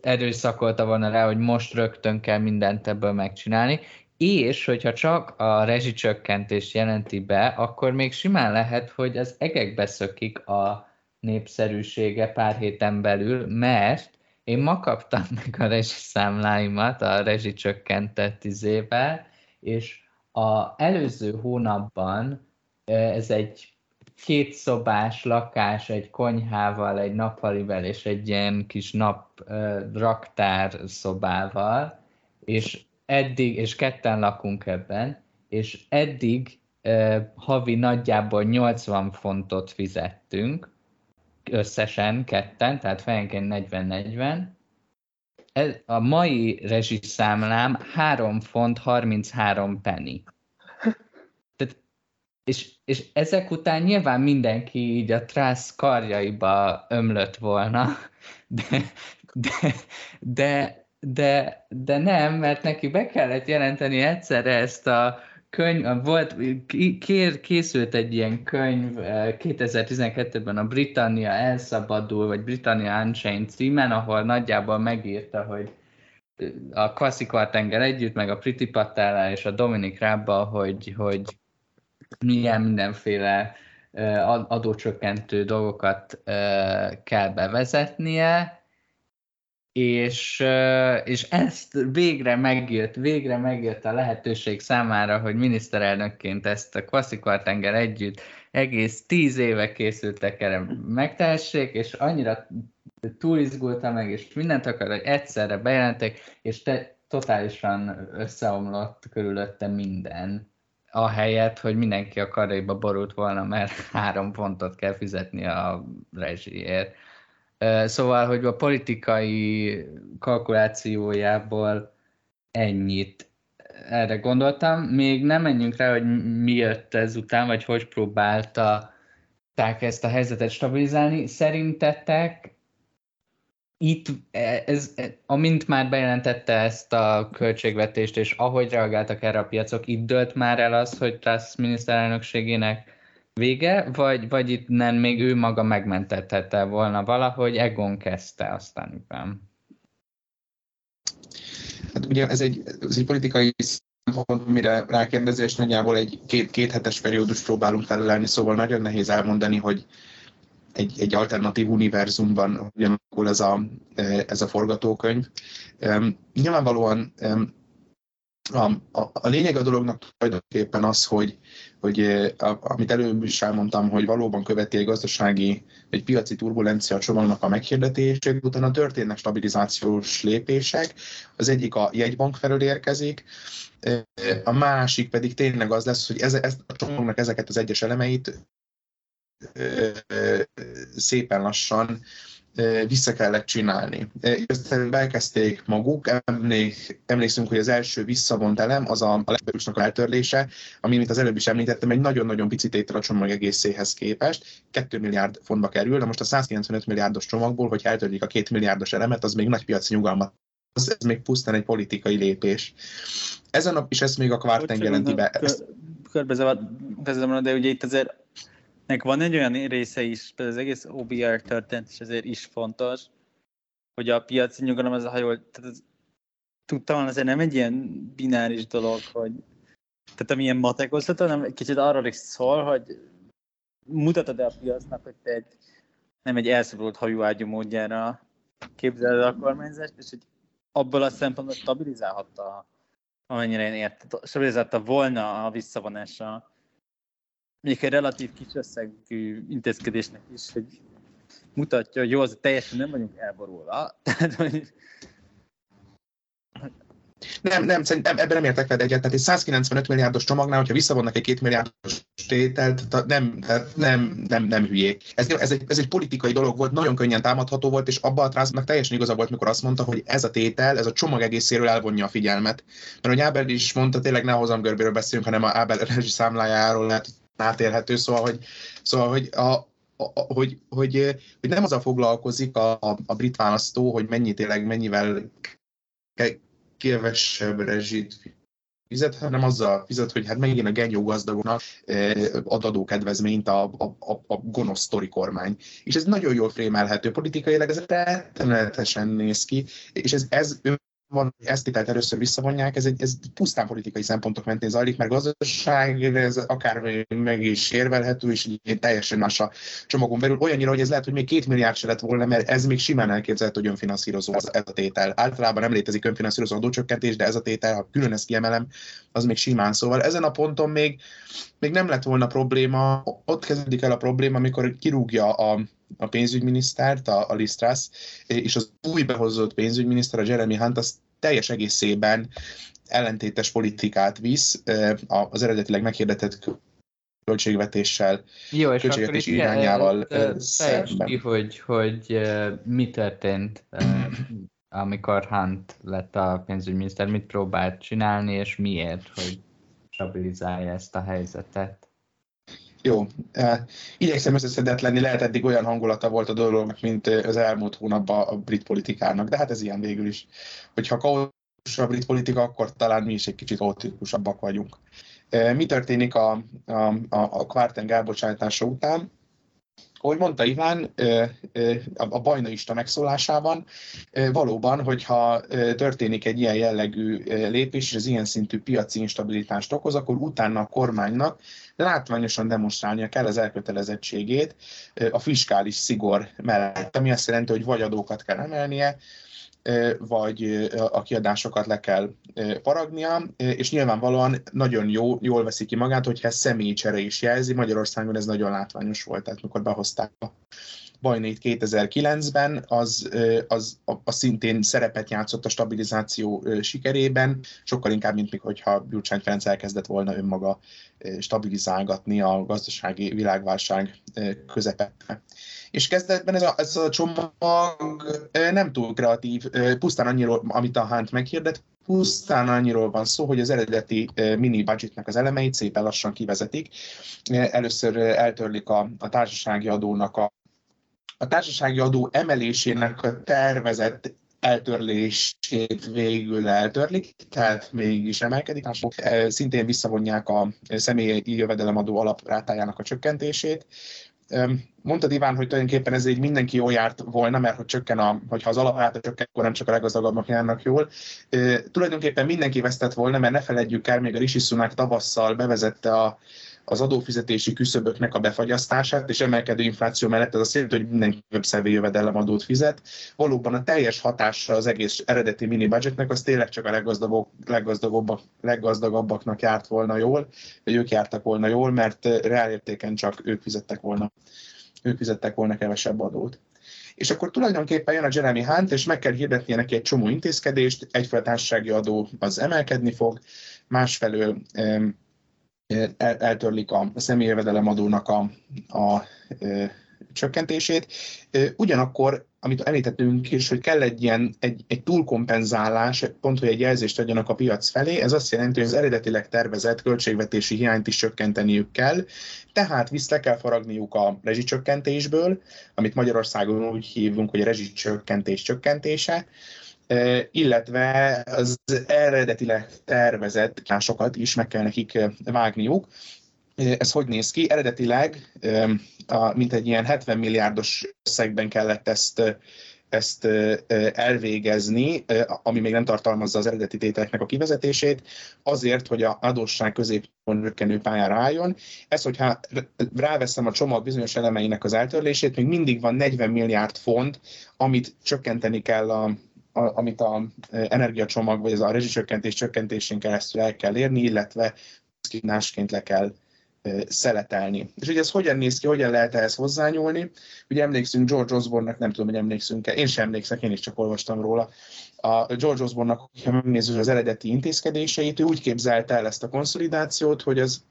erőszakolta volna rá, hogy most rögtön kell mindent ebből megcsinálni, és hogyha csak a rezsicsökkentést jelenti be, akkor még simán lehet, hogy az egekbe szökik a népszerűsége pár héten belül, mert én ma kaptam meg a rezsiszámláimat a rezsicsökkentett izével, és a előző hónapban ez egy két szobás lakás, egy konyhával, egy nappalivel és egy ilyen kis nap raktár szobával, és eddig, és ketten lakunk ebben, és eddig havi nagyjából 80 fontot fizettünk, összesen ketten, tehát fejenként 40-40. A mai rezsiszámlám 3 font 33 penny. És, és ezek után nyilván mindenki így a trász karjaiba ömlött volna, de, de, de, de, de nem, mert neki be kellett jelenteni egyszerre ezt a könyv, volt, kér, készült egy ilyen könyv 2012-ben a Britannia elszabadul, vagy Britannia Unchained címen, ahol nagyjából megírta, hogy a Klasszikvar tenger együtt, meg a Priti Patella és a Dominik Rábba, hogy, hogy milyen mindenféle adócsökkentő dolgokat kell bevezetnie, és, és ezt végre megjött, végre megjött a lehetőség számára, hogy miniszterelnökként ezt a Klasszikvartenger együtt egész tíz éve készültek erre megtehessék, és annyira túlizgulta meg, és mindent akar, hogy egyszerre bejelentek, és te totálisan összeomlott körülötte minden. Ahelyett, hogy mindenki a karaiba borult volna, mert három pontot kell fizetni a rezsiért. Szóval, hogy a politikai kalkulációjából ennyit erre gondoltam. Még nem menjünk rá, hogy mi jött ezután, vagy hogy próbálta ezt a helyzetet stabilizálni. Szerintetek itt, e, ez, e, amint már bejelentette ezt a költségvetést, és ahogy reagáltak erre a piacok, itt dölt már el az, hogy Truss miniszterelnökségének vége, vagy, vagy itt nem még ő maga megmentethette volna valahogy, Egon kezdte aztán üben.
Hát ugye ez egy, ez egy politikai szempont, mire rákérdezés nagyjából egy két, két hetes periódus próbálunk felelni, szóval nagyon nehéz elmondani, hogy egy, egy alternatív univerzumban hogyan alakul ez a, ez a forgatókönyv. Nyilvánvalóan a, a, a lényeg a dolognak tulajdonképpen az, hogy, hogy a, amit előbb is elmondtam, hogy valóban követi egy gazdasági, egy piaci turbulencia csomagnak a meghirdetését, utána történnek stabilizációs lépések. Az egyik a jegybank felől érkezik, a másik pedig tényleg az lesz, hogy ez, ez a csomagnak ezeket az egyes elemeit szépen lassan vissza kellett csinálni. Aztán elkezdték maguk, emlék, emlékszünk, hogy az első visszavont elem az a, a legbősnek a eltörlése, ami, mint az előbb is említettem, egy nagyon-nagyon pici tétel a csomag egészéhez képest, 2 milliárd fontba kerül, de most a 195 milliárdos csomagból, hogy eltörlik a 2 milliárdos elemet, az még nagy piaci nyugalmat ez, ez még pusztán egy politikai lépés. Ezen nap is ezt még a kvárteng jelenti be.
Körbezavart, de ugye itt azért nek van egy olyan része is, például az egész OBR történet is ezért is fontos, hogy a piaci nyugalom az, ha jól, tehát ez, tudtam, azért nem egy ilyen bináris dolog, hogy tehát amilyen matekozható, hanem egy kicsit arról is szól, hogy mutatod-e a piacnak, hogy te egy, nem egy elszabadult hajóágyú módjára képzeled a kormányzást, és hogy abból a szempontból stabilizálhatta, amennyire én értem, stabilizálta volna a visszavonása még egy relatív kis összegű intézkedésnek is, hogy mutatja, hogy jó, az teljesen nem vagyunk elborulva. Tehát, hogy
nem, nem, szerintem ebben nem értek veled egyet. Tehát egy 195 milliárdos csomagnál, hogyha visszavonnak egy 2 milliárdos tételt, nem, nem, nem, nem hülyék. Ez, ez, egy, ez egy politikai dolog volt, nagyon könnyen támadható volt, és abban a Trumpnak teljesen igaza volt, mikor azt mondta, hogy ez a tétel, ez a csomag egészéről elvonja a figyelmet. Mert hogy Ábel is mondta, tényleg ne hozam görbéről beszélünk, hanem a Ábel számlájáról lehet átélhető, szóval, hogy, szóval, hogy a, hogy, hogy, hogy nem az a foglalkozik a, a, a brit választó, hogy mennyi tényleg, mennyivel kevesebb rezsit fizet, hanem azzal fizet, hogy hát megint a genyó gazdagoknak ad adókedvezményt a, a, a, a gonosz sztori kormány. És ez nagyon jól frémelhető politikailag, ez rettenetesen néz ki, és ez, ez van, ezt itt először visszavonják, ez, egy, ez pusztán politikai szempontok mentén zajlik, mert gazdaság, ez akár meg is érvelhető, és teljesen más a csomagon belül, olyannyira, hogy ez lehet, hogy még két milliárd se lett volna, mert ez még simán elképzelhető, hogy önfinanszírozó az, ez a tétel. Általában nem létezik önfinanszírozó adócsökkentés, de ez a tétel, ha külön ezt kiemelem, az még simán. Szóval ezen a ponton még, még nem lett volna probléma, ott kezdődik el a probléma, amikor kirúgja a, a pénzügyminisztert, a, a Lisztrász, és az új behozott pénzügyminiszter, a Jeremy Hunt, azt teljes egészében ellentétes politikát visz az eredetileg meghirdetett költségvetéssel,
Jó, és költségvetés akkor irányával szemben. Ki, hogy, hogy mi történt, amikor Hunt lett a pénzügyminiszter, mit próbált csinálni, és miért, hogy stabilizálja ezt a helyzetet.
Jó. Igyekszem összeszedetlenni, lehet eddig olyan hangulata volt a dolognak, mint az elmúlt hónapban a brit politikának, de hát ez ilyen végül is. Hogyha kaotikus a brit politika, akkor talán mi is egy kicsit kaotikusabbak vagyunk. Mi történik a, a, a Quarteng elbocsátása után? Ahogy mondta Iván a bajnaista megszólásában, valóban, hogyha történik egy ilyen jellegű lépés, és az ilyen szintű piaci instabilitást okoz, akkor utána a kormánynak látványosan demonstrálnia kell az elkötelezettségét a fiskális szigor mellett, ami azt jelenti, hogy vagy adókat kell emelnie, vagy a kiadásokat le kell paragnia, és nyilvánvalóan nagyon jó, jól veszi ki magát, hogyha ez személycsere is jelzi. Magyarországon ez nagyon látványos volt, tehát mikor behozták a Bajnét 2009-ben, az, az a, szintén szerepet játszott a stabilizáció sikerében, sokkal inkább, mint mikor, hogyha Gyurcsány Ferenc elkezdett volna önmaga stabilizálgatni a gazdasági világválság közepette. És kezdetben ez a, ez a csomag nem túl kreatív, pusztán annyiról, amit a Hunt meghirdet, pusztán annyiról van szó, hogy az eredeti mini budgetnek az elemeit szépen lassan kivezetik. Először eltörlik a, a társasági adónak a a társasági adó emelésének a tervezett eltörlését végül eltörlik, tehát mégis emelkedik. Szintén visszavonják a személyi jövedelemadó alaprátájának a csökkentését. Mondtad Iván, hogy tulajdonképpen ez így mindenki jól járt volna, mert hogy csökken a, hogyha az alapráta csökken, akkor nem csak a leggazdagabbak járnak jól. E, tulajdonképpen mindenki vesztett volna, mert ne feledjük el, még a Rishi Sunak tavasszal bevezette a, az adófizetési küszöböknek a befagyasztását, és emelkedő infláció mellett ez azt jelenti, hogy mindenki több jövedelemadót fizet. Valóban a teljes hatása az egész eredeti mini budgetnek az tényleg csak a leggazdagabbak, leggazdagabbak, leggazdagabbaknak járt volna jól, vagy ők jártak volna jól, mert reálértéken csak ők fizettek volna, ők fizettek volna kevesebb adót. És akkor tulajdonképpen jön a Jeremy Hunt, és meg kell hirdetnie neki egy csomó intézkedést, egyfelől társasági adó az emelkedni fog, másfelől el, eltörlik a személyjövedelemadónak a, a e, csökkentését. Ugyanakkor, amit említettünk is, hogy kell egy ilyen egy, egy túlkompenzálás, pont, hogy egy jelzést adjanak a piac felé, ez azt jelenti, hogy az eredetileg tervezett költségvetési hiányt is csökkenteniük kell, tehát visz le kell faragniuk a rezsicsökkentésből, amit Magyarországon úgy hívunk, hogy a rezsicsökkentés csökkentése, illetve az eredetileg tervezett másokat is meg kell nekik vágniuk. Ez hogy néz ki? Eredetileg mint egy ilyen 70 milliárdos összegben kellett ezt ezt elvégezni, ami még nem tartalmazza az eredeti tételeknek a kivezetését, azért, hogy a adósság középon rökkenő pályára álljon. Ez, hogyha ráveszem a csomag bizonyos elemeinek az eltörlését, még mindig van 40 milliárd font, amit csökkenteni kell a, amit a e, energiacsomag, vagy az a rezsicsökkentés csökkentésén keresztül el kell érni, illetve másként le kell e, szeletelni. És hogy ez hogyan néz ki, hogyan lehet ehhez hozzányúlni? Ugye emlékszünk George Osborne-nak, nem tudom, hogy emlékszünk-e, én sem emlékszek, én is csak olvastam róla. A George Osborne-nak, ha megnézzük az eredeti intézkedéseit, ő úgy képzelte el ezt a konszolidációt, hogy az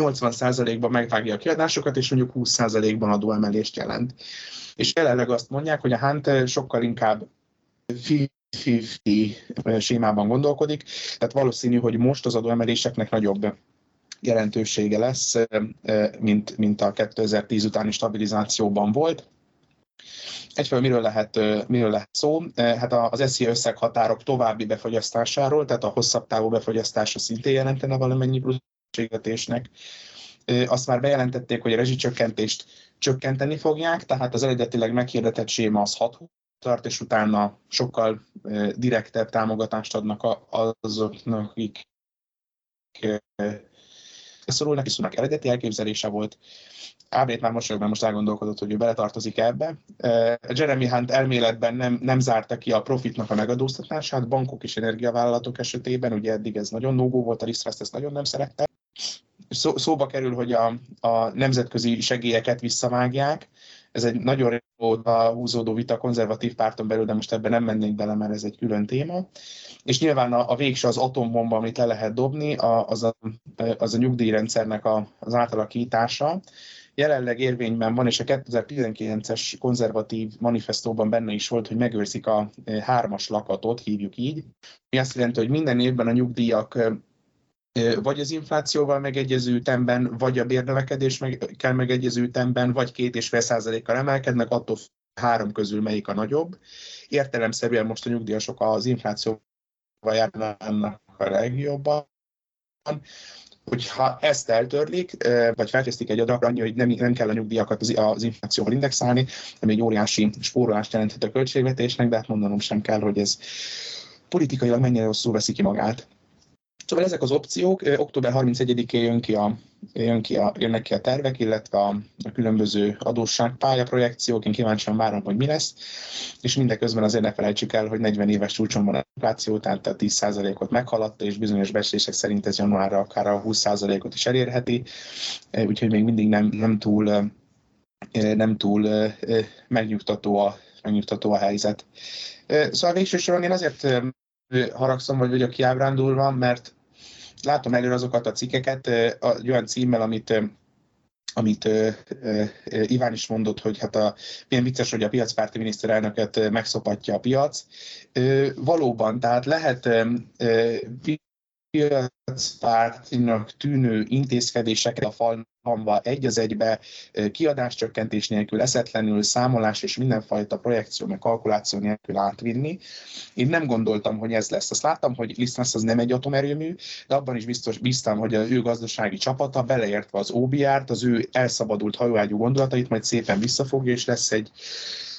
80%-ban megvágja a kiadásokat, és mondjuk 20%-ban adóemelést jelent. És jelenleg azt mondják, hogy a Hunt sokkal inkább 50-50 sémában gondolkodik, tehát valószínű, hogy most az adóemeléseknek nagyobb jelentősége lesz, mint, mint a 2010 utáni stabilizációban volt. Egyfelől miről lehet, miről lehet szó? Hát az SZI összeghatárok további befogyasztásáról, tehát a hosszabb távú befogyasztása szintén jelentene valamennyi plusz Azt már bejelentették, hogy a rezsicsökkentést csökkenteni fogják, tehát az eredetileg meghirdetett séma az 6 tart, és utána sokkal direktebb támogatást adnak azoknak, akik szorulnak, és szóval eredeti elképzelése volt. Ábrét már mosolyogban most elgondolkodott, hogy ő beletartozik ebbe. Jeremy Hunt elméletben nem, nem zárta ki a profitnak a megadóztatását, bankok és energiavállalatok esetében, ugye eddig ez nagyon nógó volt, a Lisztraszt ezt nagyon nem szerette. Szó, szóba kerül, hogy a, a nemzetközi segélyeket visszavágják, ez egy nagyon régóta húzódó vita konzervatív párton belül, de most ebben nem mennénk bele, mert ez egy külön téma. És nyilván a, a végső az atombomba, amit le lehet dobni, a, az, a, az a nyugdíjrendszernek a, az átalakítása. Jelenleg érvényben van, és a 2019-es konzervatív manifestóban benne is volt, hogy megőrzik a hármas lakatot, hívjuk így. Mi azt jelenti, hogy minden évben a nyugdíjak vagy az inflációval megegyező ütemben, vagy a bérnövekedés meg, kell megegyező ütemben, vagy két és fél százalékkal emelkednek, attól három közül melyik a nagyobb. Értelemszerűen most a nyugdíjasok az inflációval járnának a legjobban, hogyha ezt eltörlik, vagy feltesztik egy adagra annyi, hogy nem, nem kell a nyugdíjakat az, az inflációval indexálni, ami egy óriási spórolást jelenthet a költségvetésnek, de hát mondanom sem kell, hogy ez politikailag mennyire rosszul veszi ki magát. Szóval ezek az opciók, október 31-én jön ki a, jön ki a, jönnek ki a tervek, illetve a, a különböző adósságpálya projekciók, én kíváncsian várom, hogy mi lesz, és mindeközben azért ne felejtsük el, hogy 40 éves csúcson van a infláció, tehát a 10%-ot meghaladta, és bizonyos becslések szerint ez januárra akár a 20%-ot is elérheti, úgyhogy még mindig nem, nem túl, nem túl megnyugtató a, megnyugtató a helyzet. Szóval végső soron én azért haragszom, vagy vagyok kiábrándulva, mert látom előre azokat a cikkeket, egy olyan címmel, amit amit Iván is mondott, hogy hát a, milyen vicces, hogy a piacpárti miniszterelnöket megszopatja a piac. Valóban, tehát lehet piacpártinak tűnő intézkedéseket a falva egy az egybe kiadáscsökkentés nélkül, eszetlenül, számolás és mindenfajta projekció, meg kalkuláció nélkül átvinni. Én nem gondoltam, hogy ez lesz. Azt láttam, hogy Lisztnasz az nem egy atomerőmű, de abban is biztos bíztam, hogy a ő gazdasági csapata, beleértve az OBR-t, az ő elszabadult hajóágyú gondolatait majd szépen visszafogja, és lesz egy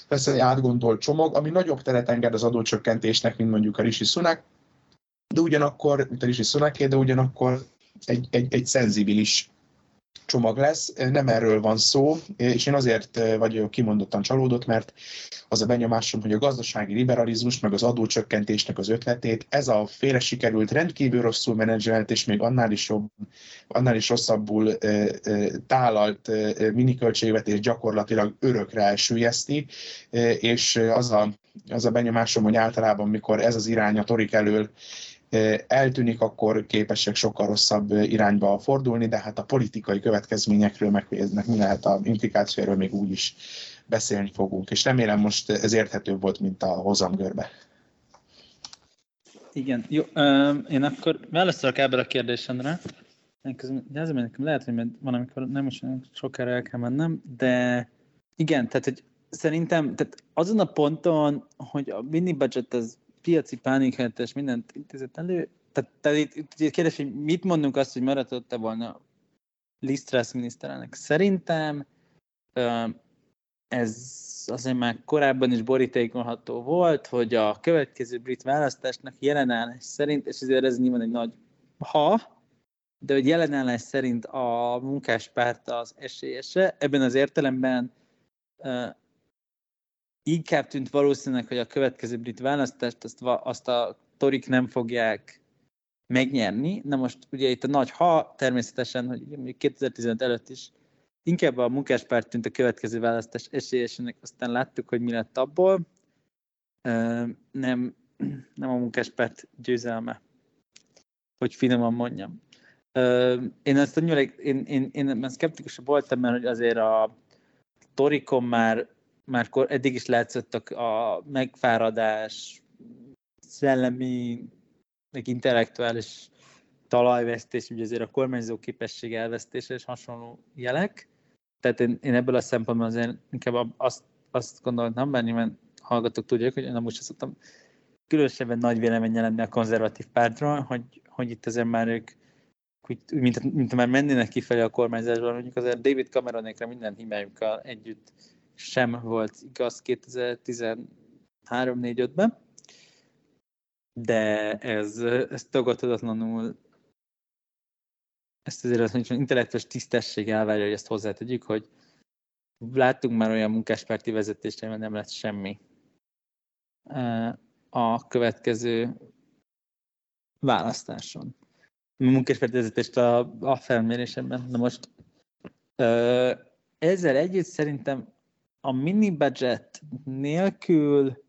lesz egy átgondolt csomag, ami nagyobb teret enged az adócsökkentésnek, mint mondjuk a Rishi Sunak, de ugyanakkor, mint a Rishi Sunaké, de ugyanakkor egy, egy, egy szenzibilis csomag lesz. Nem erről van szó, és én azért vagyok kimondottan csalódott, mert az a benyomásom, hogy a gazdasági liberalizmus, meg az adócsökkentésnek az ötletét, ez a félre sikerült, rendkívül rosszul menedzselt, és még annál is, jobb, annál is rosszabbul tálalt miniköltségvetés gyakorlatilag örökre elsüllyeszti, és az a, az a benyomásom, hogy általában, mikor ez az irány a torik elől eltűnik, akkor képesek sokkal rosszabb irányba fordulni, de hát a politikai következményekről, meg mi lehet a implikációról még úgy is beszélni fogunk. És remélem most ez érthetőbb volt, mint a hozamgörbe.
Igen, jó, én akkor válaszolok ebből a kérdésemre. Közben jelzem, nekem lehet, hogy van, amikor nem is sokára el kell mennem, de igen, tehát hogy szerintem tehát azon a ponton, hogy a mini budget az piaci pánikhelyzetes mindent intézett elő. Tehát, tehát itt, itt kérdés, hogy mit mondunk azt, hogy maradott-e volna Lisztrász miniszterelnök. Szerintem ez azért már korábban is borítékolható volt, hogy a következő brit választásnak jelenállás szerint, és ezért ez nyilván egy nagy ha, de hogy jelenállás szerint a munkáspárt az esélyese. Ebben az értelemben inkább tűnt valószínűleg, hogy a következő brit választást azt, azt a torik nem fogják megnyerni. Na most ugye itt a nagy ha természetesen, hogy 2015 előtt is inkább a munkáspárt tűnt a következő választás esélyesének, aztán láttuk, hogy mi lett abból. Nem, nem a munkáspárt győzelme, hogy finoman mondjam. Én azt annyira, én, én, én, én szkeptikusabb voltam, mert azért a Torikon már már eddig is látszott a megfáradás, szellemi, meg intellektuális talajvesztés, ugye azért a kormányzó képesség elvesztése és hasonló jelek. Tehát én, én ebből a szempontból azért inkább azt, azt gondoltam, bár nyilván hallgatók tudják, hogy én nem most szoktam különösebben nagy vélemény lenni a konzervatív pártról, hogy, hogy itt azért már ők hogy, mint, mint már mennének kifelé a kormányzásban, mondjuk azért David Cameronékra minden hibájukkal együtt sem volt igaz 2013-4-5-ben, de ez, ez tagadhatatlanul ezt azért azt mondjuk, intellektuális tisztesség elvárja, hogy ezt hozzátegyük, hogy láttunk már olyan munkáspárti vezetést, hogy nem lett semmi a következő választáson. A munkáspárti vezetést a, a felmérésemben. Na most ezzel együtt szerintem a mini budget nélkül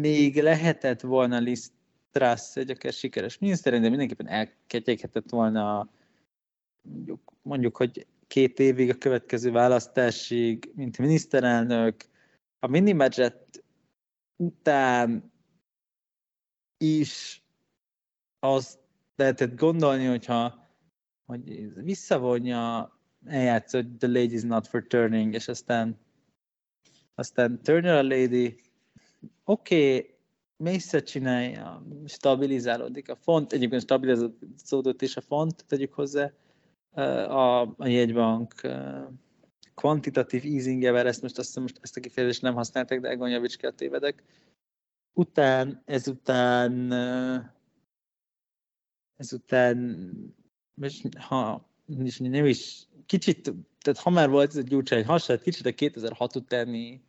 még lehetett volna Liz Truss egy akár sikeres miniszter, de mindenképpen elketyeghetett volna mondjuk, mondjuk, hogy két évig a következő választásig, mint miniszterelnök. A mini budget után is azt lehetett gondolni, hogyha hogy visszavonja, eljátszott The Lady is Not for Turning, és aztán aztán Turner a Lady, oké, okay, Mesa csinálja, stabilizálódik a font, egyébként stabilizálódott is a font, tegyük hozzá, a, a jegybank kvantitatív easing-evel, ezt most azt hiszem, most ezt a kifejezést nem használták, de Egon javíts kell tévedek. Után, ezután ezután most ha nem is. Kicsit, tehát ha már volt ez a gyurcsány hasonló, kicsit a 2006 utáni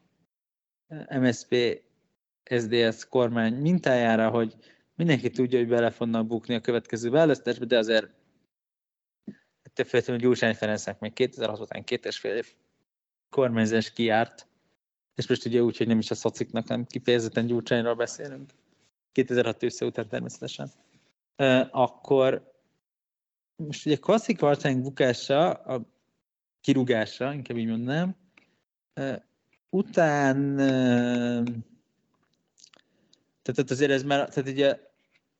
MSP SDS kormány mintájára, hogy mindenki tudja, hogy bele fognak bukni a következő választásba, de azért ettől függetlenül Gyurcsány Ferencnek még 2006 után két és fél év kormányzás kiárt, és most ugye úgy, hogy nem is a szociknak, hanem kifejezetten Gyurcsányról beszélünk, 2006 ősze után természetesen, akkor most ugye klasszik Vartány bukása, a kirúgása, inkább így mondanám, után tehát azért ez már, tehát ugye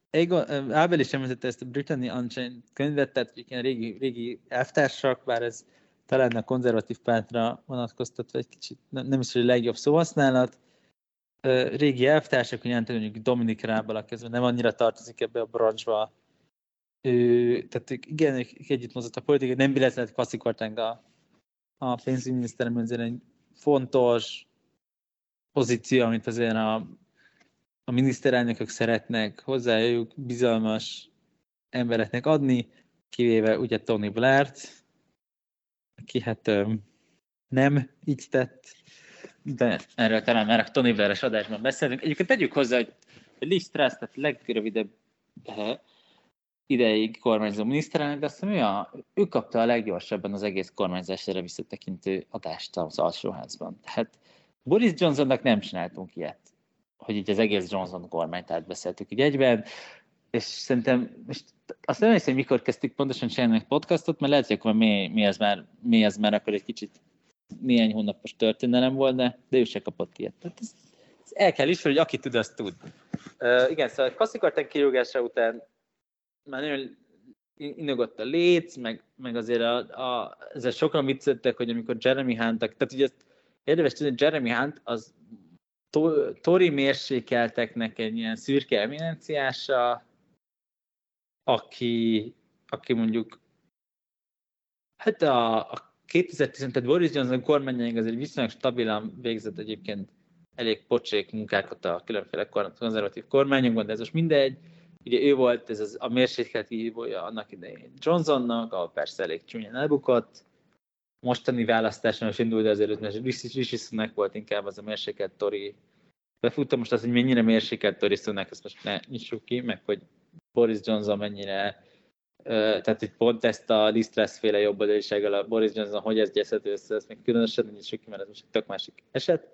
Egon, Ábel is említette ezt a Brittany Unchained könyvet, tehát ilyen régi, régi elvtársak, bár ez talán a konzervatív pártra vonatkoztatva egy kicsit nem, is a legjobb szóhasználat. Régi elvtársak, hogy jelenteni mondjuk Dominik Rábala kezdve nem annyira tartozik ebbe a branchba. Ő, tehát igen, együtt mozott a politikai, nem véletlenül klasszik a, a pénzügyminiszterem egy fontos pozíció, amit azért a a miniszterelnökök szeretnek hozzájuk bizalmas embereknek adni, kivéve ugye Tony Blair-t, aki hát nem így tett, de erről talán már a Tony Blair-es adásban beszélünk. Egyébként tegyük hozzá, hogy Liz Truss, tehát legrövidebb eh, ideig kormányzó miniszterelnök, de azt mondja, a, ő kapta a leggyorsabban az egész kormányzásra visszatekintő adást az alsóházban. Tehát Boris Johnsonnak nem csináltunk ilyet hogy így az egész Johnson kormányt átbeszéltük így egyben, és szerintem most azt nem hiszem, mikor kezdtük pontosan csinálni egy podcastot, mert lehet, hogy akkor mi, mi, ez már, mi ez már akkor egy kicsit néhány hónapos történelem volt, de, de ő se kapott ilyet. Tehát ez, ez el kell is, hogy aki tud, azt tud. Uh, igen, szóval Kasszikartán kirúgása után már nagyon inogott a léc, meg, meg azért a, a, ezzel sokan vicceltek, hogy amikor Jeremy Hunt, tehát ugye érdemes tudni, Jeremy Hunt az Tori mérsékelteknek egy ilyen szürke eminenciása, aki, aki mondjuk hát a, a 2010, tehát Boris Johnson kormányáig azért viszonylag stabilan végzett egyébként elég pocsék munkákat a különféle konzervatív kormányokban, de ez most mindegy. Ugye ő volt ez az, a mérsékelt hívója annak idején Johnsonnak, ahol persze elég csúnyán elbukott. Mostani választáson is indult, azért mert Rishi Sunak volt inkább az a mérsékelt Tori befuttam most az, hogy mennyire mérsékelt Tori Sunak, ezt most ne nyissuk ki, meg hogy Boris Johnson mennyire tehát hogy pont ezt a Listress féle jobboldalisággal a Boris Johnson hogy ez gyeszhető össze, ezt még különösen nem nyissuk ki, mert ez most egy tök másik eset.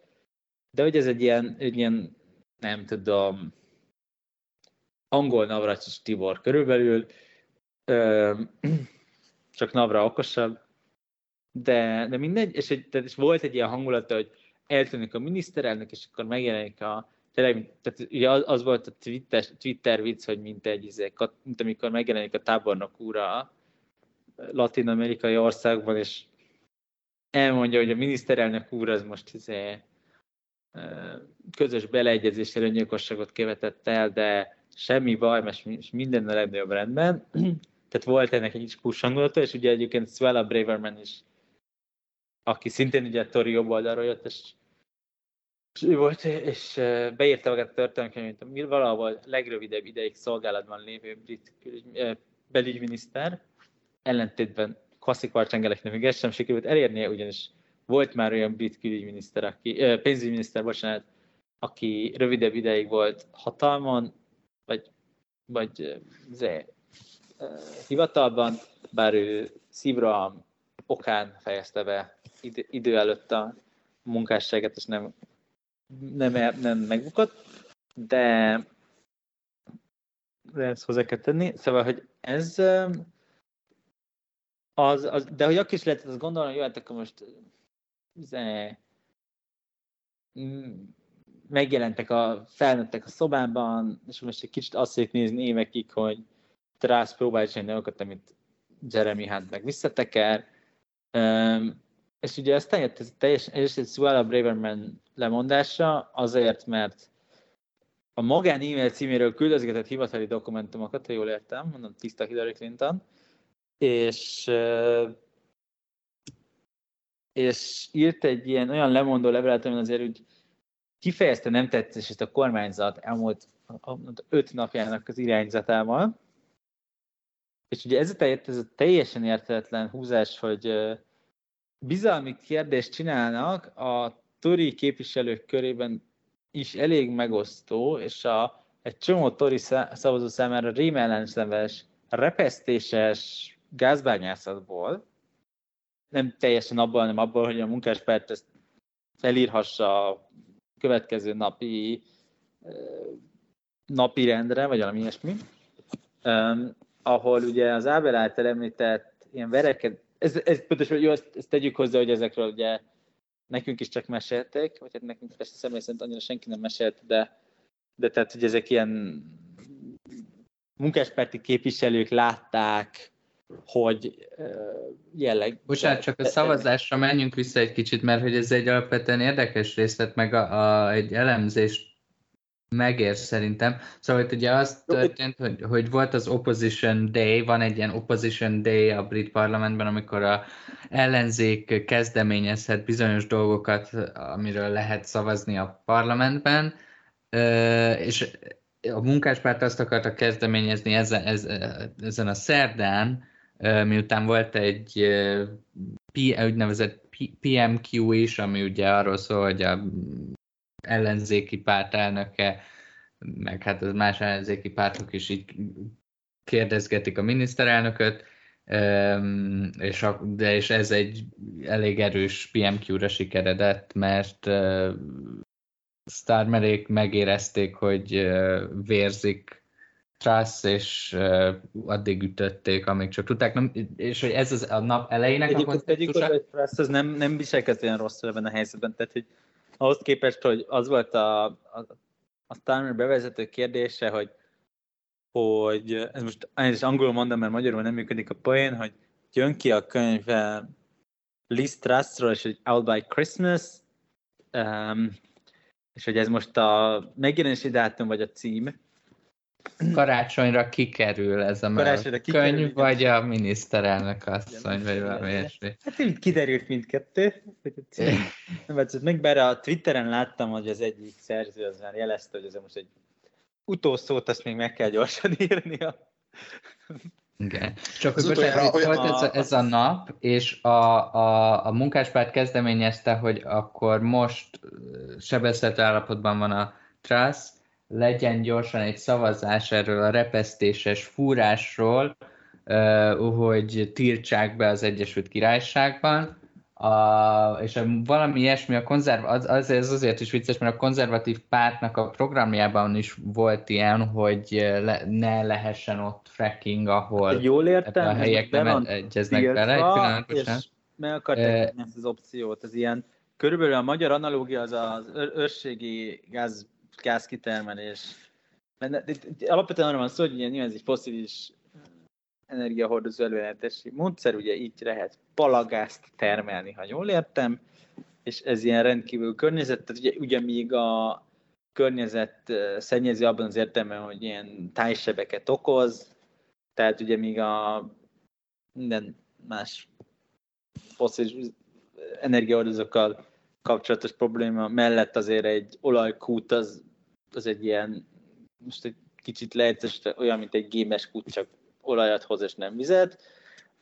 De hogy ez egy ilyen, egy ilyen nem tudom, angol Navracsics Tibor körülbelül, csak Navra okosabb, de, de mindegy, és, egy, tehát, és volt egy ilyen hangulata, hogy eltűnik a miniszterelnök, és akkor megjelenik a tényleg, tehát ugye az, az volt a Twitter, Twitter vicc, hogy mint egy, izé, mint amikor megjelenik a tábornok úr a latin-amerikai országban, és elmondja, hogy a miniszterelnök úr az most izé, közös beleegyezéssel öngyilkosságot követett el, de semmi baj, mert minden a legnagyobb rendben. Tehát volt ennek egy kis push és ugye egyébként Swella Braverman is aki szintén ugye a Tori jobb oldalról jött, és, ő volt, és beírta magát a történelmi mint valahol legrövidebb ideig szolgálatban lévő brit belügyminiszter, ellentétben Kwasi Kwarcsengeleknek még ezt sem sikerült elérnie, ugyanis volt már olyan brit külügyminiszter, aki, pénzügyminiszter, bocsánat, aki rövidebb ideig volt hatalmon, vagy zé, hivatalban, bár ő szívra okán fejezte be idő, előtt a munkásságet, és nem, nem, nem megbukott, de de ezt hozzá kell tenni. Szóval, hogy ez az, az de hogy akkor is lehetett azt gondolni, hogy jöhet, akkor most ze, megjelentek a felnőttek a szobában, és most egy kicsit azt szét nézni évekig, hogy Trász próbálja csinálni dolgokat, amit Jeremy Hunt meg visszateker. Um, és ugye ez teljesen, ez teljesen, és egy Suella Braverman lemondása azért, mert a magán e-mail címéről küldözgetett hivatali dokumentumokat, ha jól értem, mondom, tiszta Hillary Clinton, és és írt egy ilyen olyan lemondó levelet, ami azért úgy kifejezte nem tetszését a kormányzat elmúlt öt napjának az irányzatával. És ugye ez a, ez a teljesen értetlen húzás, hogy bizalmi kérdést csinálnak a tori képviselők körében is elég megosztó, és a, egy csomó tori szavazó számára rémellenszemes, repesztéses gázbányászatból, nem teljesen abból, hanem abból, hogy a munkáspárt ezt felírhassa következő napi napi rendre, vagy valami ilyesmi, ahol ugye az Ábel által említett ilyen vereket, ez, ez pontosan, jó, ezt, ezt tegyük hozzá, hogy ezekről ugye nekünk is csak mesélték, vagy hát nekünk persze személy szerint annyira senki nem mesélt, de, de tehát, hogy ezek ilyen munkáspárti képviselők látták, hogy jelleg.
Bocsánat, csak a szavazásra menjünk vissza egy kicsit, mert hogy ez egy alapvetően érdekes részlet, meg a, a, egy elemzést megér szerintem. Szóval hogy ugye az történt, hogy, hogy volt az Opposition Day, van egy ilyen Opposition Day a brit parlamentben, amikor a ellenzék kezdeményezhet bizonyos dolgokat, amiről lehet szavazni a parlamentben, és a munkáspárt azt akarta kezdeményezni ezen, ezen a szerdán, miután volt egy úgynevezett PMQ is, ami ugye arról szól, hogy a ellenzéki párt elnöke, meg hát az más ellenzéki pártok is így kérdezgetik a miniszterelnököt, és, a, de és ez egy elég erős PMQ-ra sikeredett, mert Starmerék megérezték, hogy vérzik Truss, és uh, addig ütötték, amíg csak tudták, nem, és hogy ez az a nap elejének
egyik, a kontextusa. hogy Truss az nem, nem viselkedett olyan rosszul ebben a helyzetben, tehát hogy ahhoz képest, hogy az volt a, a, a Starmer bevezető kérdése, hogy hogy ez most én is angolul mondom, mert magyarul nem működik a poén, hogy jön ki a könyv Liz Trussról, és hogy Out by Christmas, um, és hogy ez most a megjelenési dátum, vagy a cím,
Karácsonyra kikerül ez a Karácsonyra kikerül, könyv, igen. vagy a miniszterelnök asszony, igen, vagy valami ilyesmi.
Hát így kiderült mindkettő. Nem vetszett meg, bár a Twitteren láttam, hogy az egyik szerző az már jelezte, hogy ez most egy utószót, azt még meg kell gyorsan írnia.
Igen. Csak hogy bocsánat, hogy volt ez a, ez a nap, és a, a, a munkáspárt kezdeményezte, hogy akkor most sebezhető állapotban van a Truss, legyen gyorsan egy szavazás erről a repesztéses fúrásról, hogy tiltsák be az Egyesült Királyságban, a, és a, valami ilyesmi a konzerv, az, az, ez azért is vicces, mert a konzervatív pártnak a programjában is volt ilyen, hogy le, ne lehessen ott fracking, ahol
Jól értem,
a helyek nem egyeznek bele.
Egy és meg akarták ezt az opciót, ez ilyen, körülbelül a magyar analógia az az őrségi gáz gázkitermelés. Alapvetően arra van szó, hogy ilyen, ez egy foszilis energiahordozó előállítási módszer, ugye így lehet palagázt termelni, ha jól értem, és ez ilyen rendkívül környezet, tehát ugye, ugye még a környezet szennyezi abban az értelemben, hogy ilyen tájsebeket okoz, tehát ugye még a minden más foszilis energiahordozókkal kapcsolatos probléma mellett azért egy olajkút az, az egy ilyen, most egy kicsit leegyszerűsítve olyan, mint egy gémes kút, csak olajat hoz és nem vizet.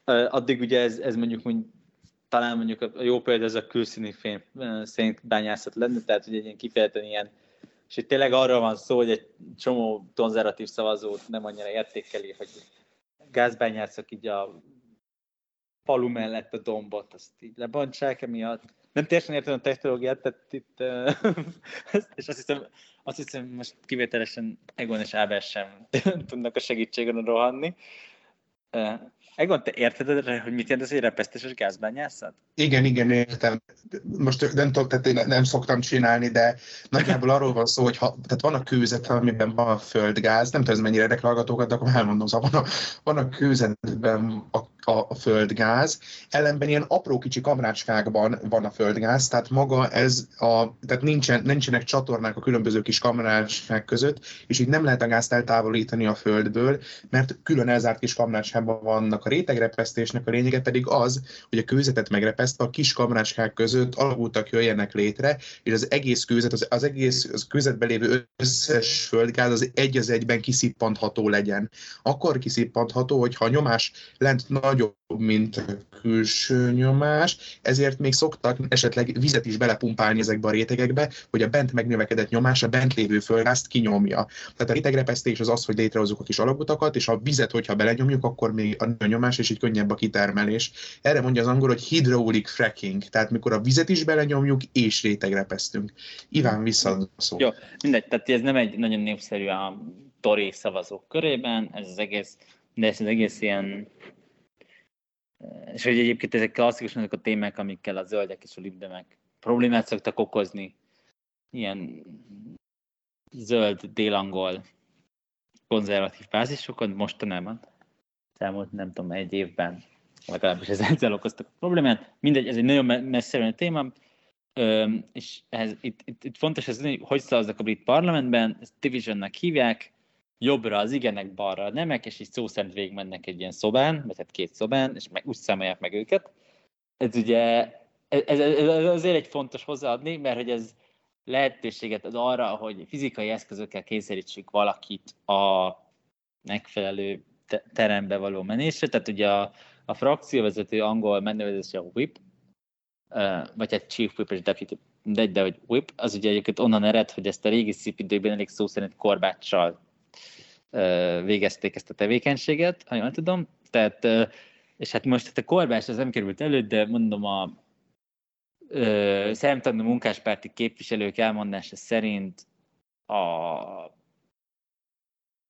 Addig ugye ez, ez mondjuk, mondjuk talán mondjuk a jó példa ez a külszíni fém szénbányászat lenne, tehát ugye egy ilyen kifejezetten ilyen, és itt tényleg arra van szó, hogy egy csomó konzervatív szavazót nem annyira értékeli, hogy gázbányászok így a falu mellett a dombot, azt így lebontsák emiatt. Nem teljesen értem a technológiát, tehát itt, és azt hiszem, azt hiszem most kivételesen Egon és Ábel sem tudnak a segítségen rohanni. Egon, te érted, hogy mit jelent ez egy repesztéses gázbányászat?
Igen, igen, értem. Most nem, tudom, tehát én nem szoktam csinálni, de nagyjából arról van szó, hogy ha, tehát van a kőzet, amiben van a földgáz, nem tudom, ez mennyire érdekel de akkor elmondom, szóval van a, van a kőzetben a, a, földgáz, ellenben ilyen apró kicsi kamrácskákban van a földgáz, tehát maga ez a, tehát nincsen, nincsenek csatornák a különböző kis kamrácskák között, és így nem lehet a gázt eltávolítani a földből, mert külön elzárt kis kamrácskában vannak a rétegrepesztésnek a lényege pedig az, hogy a kőzetet megrepesztve a kis kamrácskák között alagútak jöjjenek létre, és az egész kőzet, az, az egész az kőzetben lévő összes földgáz az egy az egyben kiszippantható legyen. Akkor kiszippantható, hogyha a nyomás lent nagyobb, mint külső nyomás, ezért még szoktak esetleg vizet is belepumpálni ezekbe a rétegekbe, hogy a bent megnövekedett nyomás a bent lévő földgázt kinyomja. Tehát a rétegrepesztés az az, hogy létrehozzuk a kis alagutakat, és a vizet, hogyha belenyomjuk, akkor még a nyomás, és így könnyebb a kitermelés. Erre mondja az angol, hogy hydraulic fracking, tehát mikor a vizet is belenyomjuk, és rétegrepesztünk. Iván, vissza szó.
Jó, mindegy, tehát ez nem egy nagyon népszerű a Tori szavazók körében, ez az egész, de ez az egész ilyen és hogy egyébként ezek klasszikusan ezek a témák, amikkel a zöldek és a libdemek problémát szoktak okozni, ilyen zöld, délangol, konzervatív bázisokon mostanában elmúlt nem tudom, egy évben, legalábbis ez ezzel okoztak a problémát. Mindegy, ez egy nagyon messzire a téma, és ez, itt, itt, itt, fontos ez, hogy szavaznak a brit parlamentben, ezt divisionnek hívják, jobbra az igenek, balra a nemek, és így szó szerint végigmennek egy ilyen szobán, vagy hát két szobán, és meg, úgy számolják meg őket. Ez ugye, ez, ez, ez azért egy fontos hozzáadni, mert hogy ez lehetőséget ad arra, hogy fizikai eszközökkel kényszerítsük valakit a megfelelő terembe való menésre, tehát ugye a, a frakcióvezető angol megnevezése a whip, vagy egy chief whip és deputy, de, de hogy whip, az ugye egyébként onnan ered, hogy ezt a régi szép időben elég szó szerint korbáccsal végezték ezt a tevékenységet, ha jól tudom. Tehát, és hát most hát a korbács az nem került elő, de mondom a szemtanú munkáspárti képviselők elmondása szerint a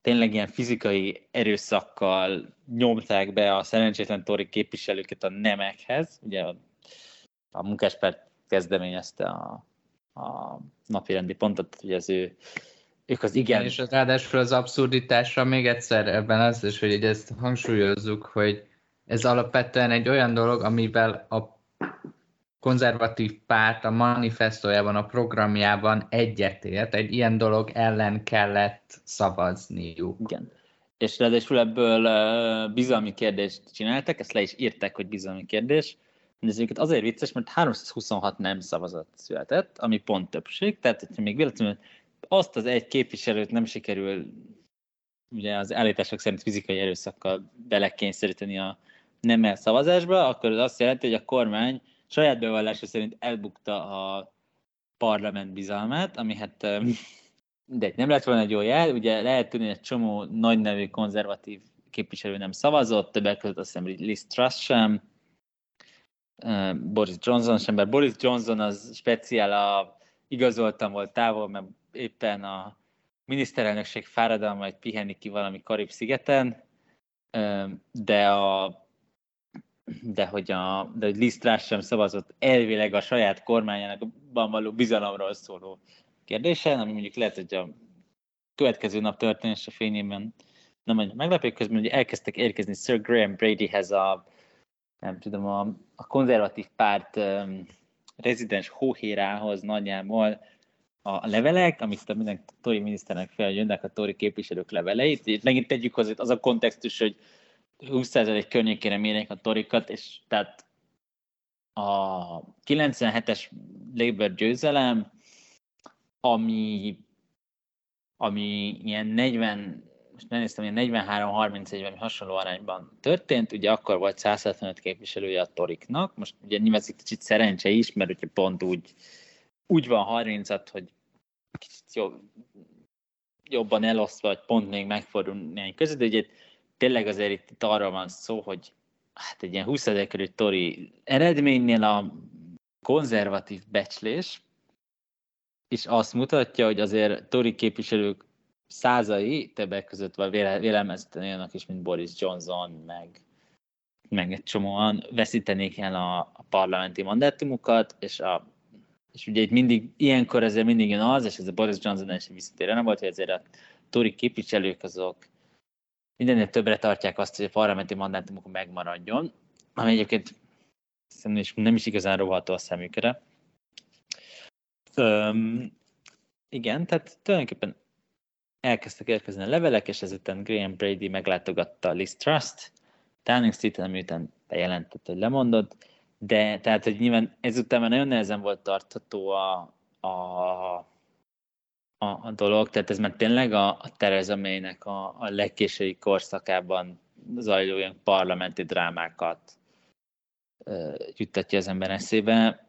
tényleg ilyen fizikai erőszakkal nyomták be a szerencsétlen tori képviselőket a nemekhez. Ugye a, a munkáspárt kezdeményezte a, a napirendi pontot, hogy az ő ők az igen.
És ráadásul az abszurditásra még egyszer ebben az is, hogy ezt hangsúlyozzuk, hogy ez alapvetően egy olyan dolog, amivel a konzervatív párt a manifestójában, a programjában egyetért, egy ilyen dolog ellen kellett szavazniuk.
Igen. És ráadásul ebből uh, bizalmi kérdést csináltak, ezt le is írták, hogy bizalmi kérdés, de ez azért vicces, mert 326 nem szavazat született, ami pont többség, tehát hogyha még véletlenül azt az egy képviselőt nem sikerül ugye az állítások szerint fizikai erőszakkal belekényszeríteni a nem szavazásba, akkor az azt jelenti, hogy a kormány saját bevallása szerint elbukta a parlament bizalmát, ami hát de nem lett volna egy jó jel, ugye lehet tudni, hogy egy csomó nagy nevű konzervatív képviselő nem szavazott, többek között azt hiszem Liz Truss sem, Boris Johnson sem, mert Boris Johnson az speciál a igazoltam volt távol, mert éppen a miniszterelnökség fáradalma, hogy pihenni ki valami Karib-szigeten, de a de hogy, a, de hogy Liz Truss sem szavazott elvileg a saját kormányának való bizalomról szóló kérdésen, ami mondjuk lehet, hogy a következő nap történése fényében nem annyira meglepő, közben ugye elkezdtek érkezni Sir Graham Bradyhez a nem tudom, a, a konzervatív párt um, rezidens hóhérához nagyjából a levelek, amit a minden tori miniszternek fel, jönnek a tori képviselők leveleit. Itt megint tegyük hozzá az a kontextus, hogy 20% környékére mérnek a torikat, és tehát a 97-es Labour győzelem, ami, ami ilyen 40, most nem néztem, ilyen 43-31, ami hasonló arányban történt, ugye akkor volt 175 képviselője a toriknak, most ugye nyilván egy kicsit szerencse is, mert ugye pont úgy, úgy van 30 hogy kicsit jobb, jobban elosztva, vagy pont még megfordul néhány között, de ugye tényleg azért itt, itt arra van szó, hogy hát egy ilyen 20 körül tori eredménynél a konzervatív becslés, és azt mutatja, hogy azért tori képviselők százai, többek között vagy vélemezten olyanok is, mint Boris Johnson, meg, meg egy csomóan veszítenék el a, a parlamenti mandátumukat, és, a, és ugye itt mindig, ilyenkor ezért mindig jön az, és ez a Boris Johnson is visszatérő nem volt, hogy ezért a tori képviselők azok mindennél többre tartják azt, hogy a parlamenti mandátumok megmaradjon, ami egyébként nem is igazán roható a szemükre. Öm, igen, tehát tulajdonképpen elkezdtek érkezni a levelek, és ezután Graham Brady meglátogatta Liz Trust, Downing Street-en, miután bejelentett, hogy lemondott, de tehát, hogy nyilván ezután már nagyon nehezen volt tartható a, a, a, a dolog, tehát ez már tényleg a, a Theresa May-nek a, a legkésői korszakában zajló ilyen parlamenti drámákat uh, juttatja az ember eszébe,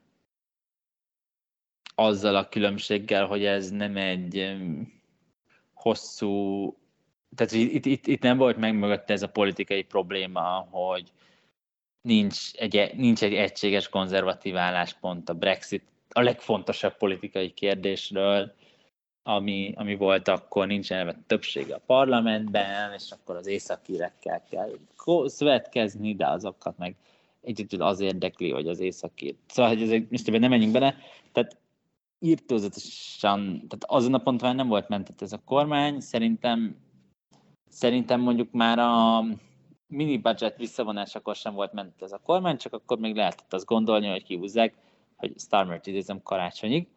azzal a különbséggel, hogy ez nem egy hosszú, tehát itt, itt, itt nem volt meg mögötte ez a politikai probléma, hogy nincs egy, nincs egy egységes konzervatív álláspont a Brexit a legfontosabb politikai kérdésről, ami, ami volt akkor, nincs elve többsége a parlamentben, és akkor az északírekkel kell szövetkezni, de azokat meg egyébként az érdekli, hogy az északír. Szóval, hogy ezek, most nem menjünk bele, tehát írtózatosan, tehát azon a ponton nem volt mentett ez a kormány, szerintem szerintem mondjuk már a mini budget visszavonásakor sem volt mentett ez a kormány, csak akkor még lehetett azt gondolni, hogy kihúzzák, hogy Starmer idézem karácsonyig,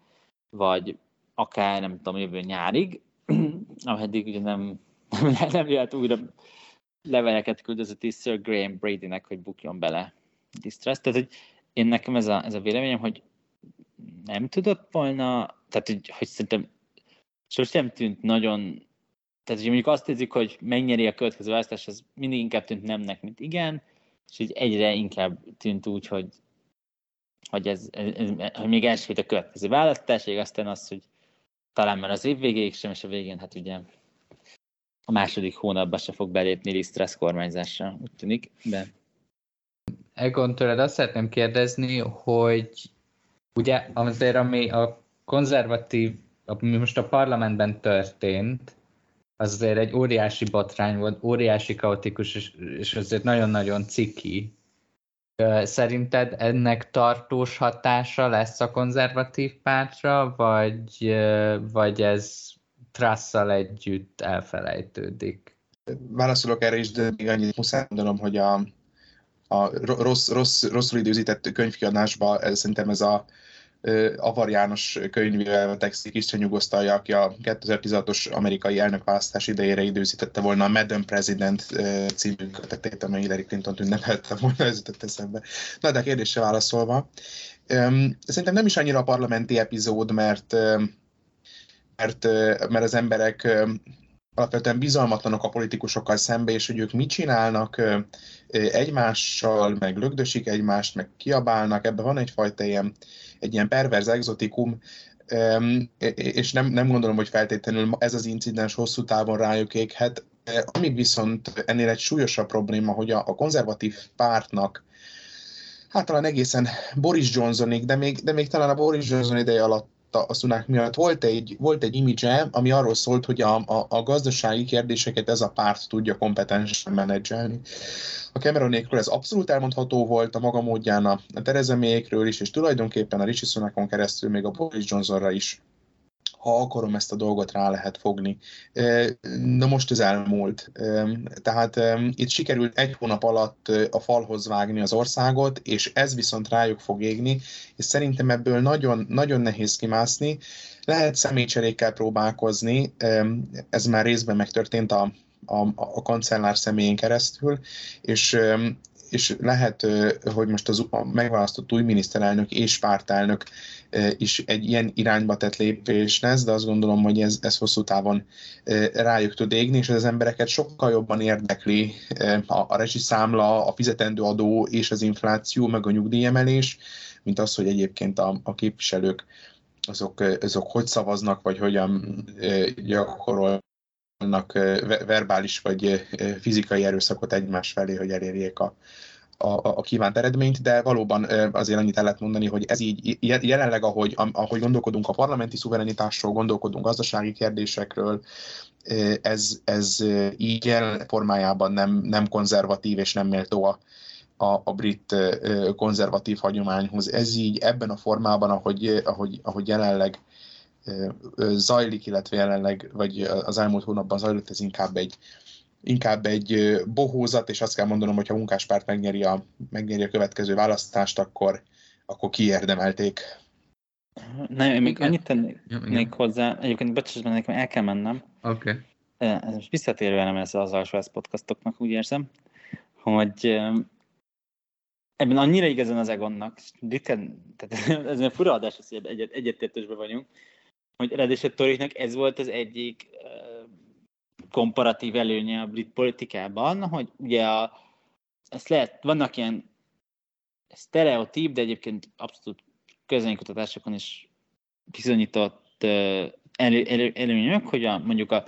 vagy akár nem tudom, jövő nyárig, ameddig ugye nem, nem, nem lehet újra leveleket küldözött Sir Graham Bradynek, hogy bukjon bele distress. Tehát, hogy én nekem ez a, ez a véleményem, hogy nem tudott volna, tehát hogy, hogy szerintem sosem tűnt nagyon, tehát hogy mondjuk azt érzik, hogy megnyeri a következő választás, az mindig inkább tűnt nemnek, mint igen, és így egyre inkább tűnt úgy, hogy, hogy, ez, ez, hogy még első a következő választás, és aztán az, hogy talán már az év végéig sem, és a végén hát ugye a második hónapban se fog belépni Lisztrász kormányzásra, úgy tűnik, de...
Egon, tőled azt szeretném kérdezni, hogy ugye azért, ami a konzervatív, ami most a parlamentben történt, az azért egy óriási botrány volt, óriási kaotikus, és, és azért nagyon-nagyon ciki. Szerinted ennek tartós hatása lesz a konzervatív pártra, vagy, vagy ez trasszal együtt elfelejtődik?
Válaszolok erre is, de még annyit muszáj mondanom, hogy a, a rossz, rossz, rosszul időzített könyvkiadásban ez, szerintem ez a Avar János könyvével tekszik Isten nyugosztalja, aki a 2016-os amerikai elnökválasztás idejére időzítette volna a Madam President című kötetét, amely Hillary Clinton ünnepelte volna, ez jutott eszembe. Na, de a kérdésre válaszolva, szerintem nem is annyira a parlamenti epizód, mert mert, mert az emberek alapvetően bizalmatlanok a politikusokkal szembe, és hogy ők mit csinálnak egymással, meg lögdösik egymást, meg kiabálnak, ebben van egyfajta ilyen, egy ilyen perverz exotikum, és nem, nem gondolom, hogy feltétlenül ez az incidens hosszú távon rájuk éghet. Amíg viszont ennél egy súlyosabb probléma, hogy a, a konzervatív pártnak hát talán egészen Boris Johnsonig, de még, de még talán a Boris Johnson ideje alatt a, Sunak miatt volt egy, volt egy image ami arról szólt, hogy a, a, a gazdasági kérdéseket ez a párt tudja kompetensen menedzselni. A Cameronékről ez abszolút elmondható volt a maga módján a, a Theresa May-ekről is, és tulajdonképpen a Richie Sunakon keresztül még a Boris Johnsonra is ha akarom ezt a dolgot rá lehet fogni. Na most ez elmúlt. Tehát itt sikerült egy hónap alatt a falhoz vágni az országot, és ez viszont rájuk fog égni, és szerintem ebből nagyon, nagyon nehéz kimászni. Lehet személycserékkel próbálkozni, ez már részben megtörtént a, a, a kancellár személyén keresztül, és és lehet, hogy most az megválasztott új miniszterelnök és pártelnök is egy ilyen irányba tett lépés lesz, de azt gondolom, hogy ez, ez hosszú távon rájuk tud égni, és az embereket sokkal jobban érdekli a, a rezsiszámla, a fizetendő adó és az infláció, meg a nyugdíjemelés, mint az, hogy egyébként a, a képviselők azok, azok hogy szavaznak, vagy hogyan gyakorolnak verbális vagy fizikai erőszakot egymás felé, hogy elérjék a, a, a kívánt eredményt, de valóban azért annyit el lehet mondani, hogy ez így jelenleg, ahogy, ahogy gondolkodunk a parlamenti szuverenitásról, gondolkodunk gazdasági kérdésekről, ez, ez így jelen formájában nem, nem konzervatív és nem méltó a, a, a brit konzervatív hagyományhoz. Ez így ebben a formában, ahogy, ahogy, ahogy jelenleg zajlik, illetve jelenleg, vagy az elmúlt hónapban zajlott, ez inkább egy, inkább egy bohózat, és azt kell mondanom, hogy ha a munkáspárt megnyeri a, megnyeri a következő választást, akkor, akkor kiérdemelték.
Nem, én még annyit tennék ja, hozzá, egyébként bocsásban nekem el kell mennem.
Oké. Okay.
Ez most visszatérve nem ez az alsóház podcastoknak, úgy érzem, hogy ebben annyira igazán az Egonnak, ritkán, tehát ez egy fura adás, hogy egyet, egyetértésben vagyunk, hogy ráadásul Toriknak ez volt az egyik komparatív előnye a brit politikában, hogy ugye a, ezt lehet, vannak ilyen sztereotíp, de egyébként abszolút közönkutatásokon is bizonyított elő, elő, előnyök, hogy a, mondjuk a,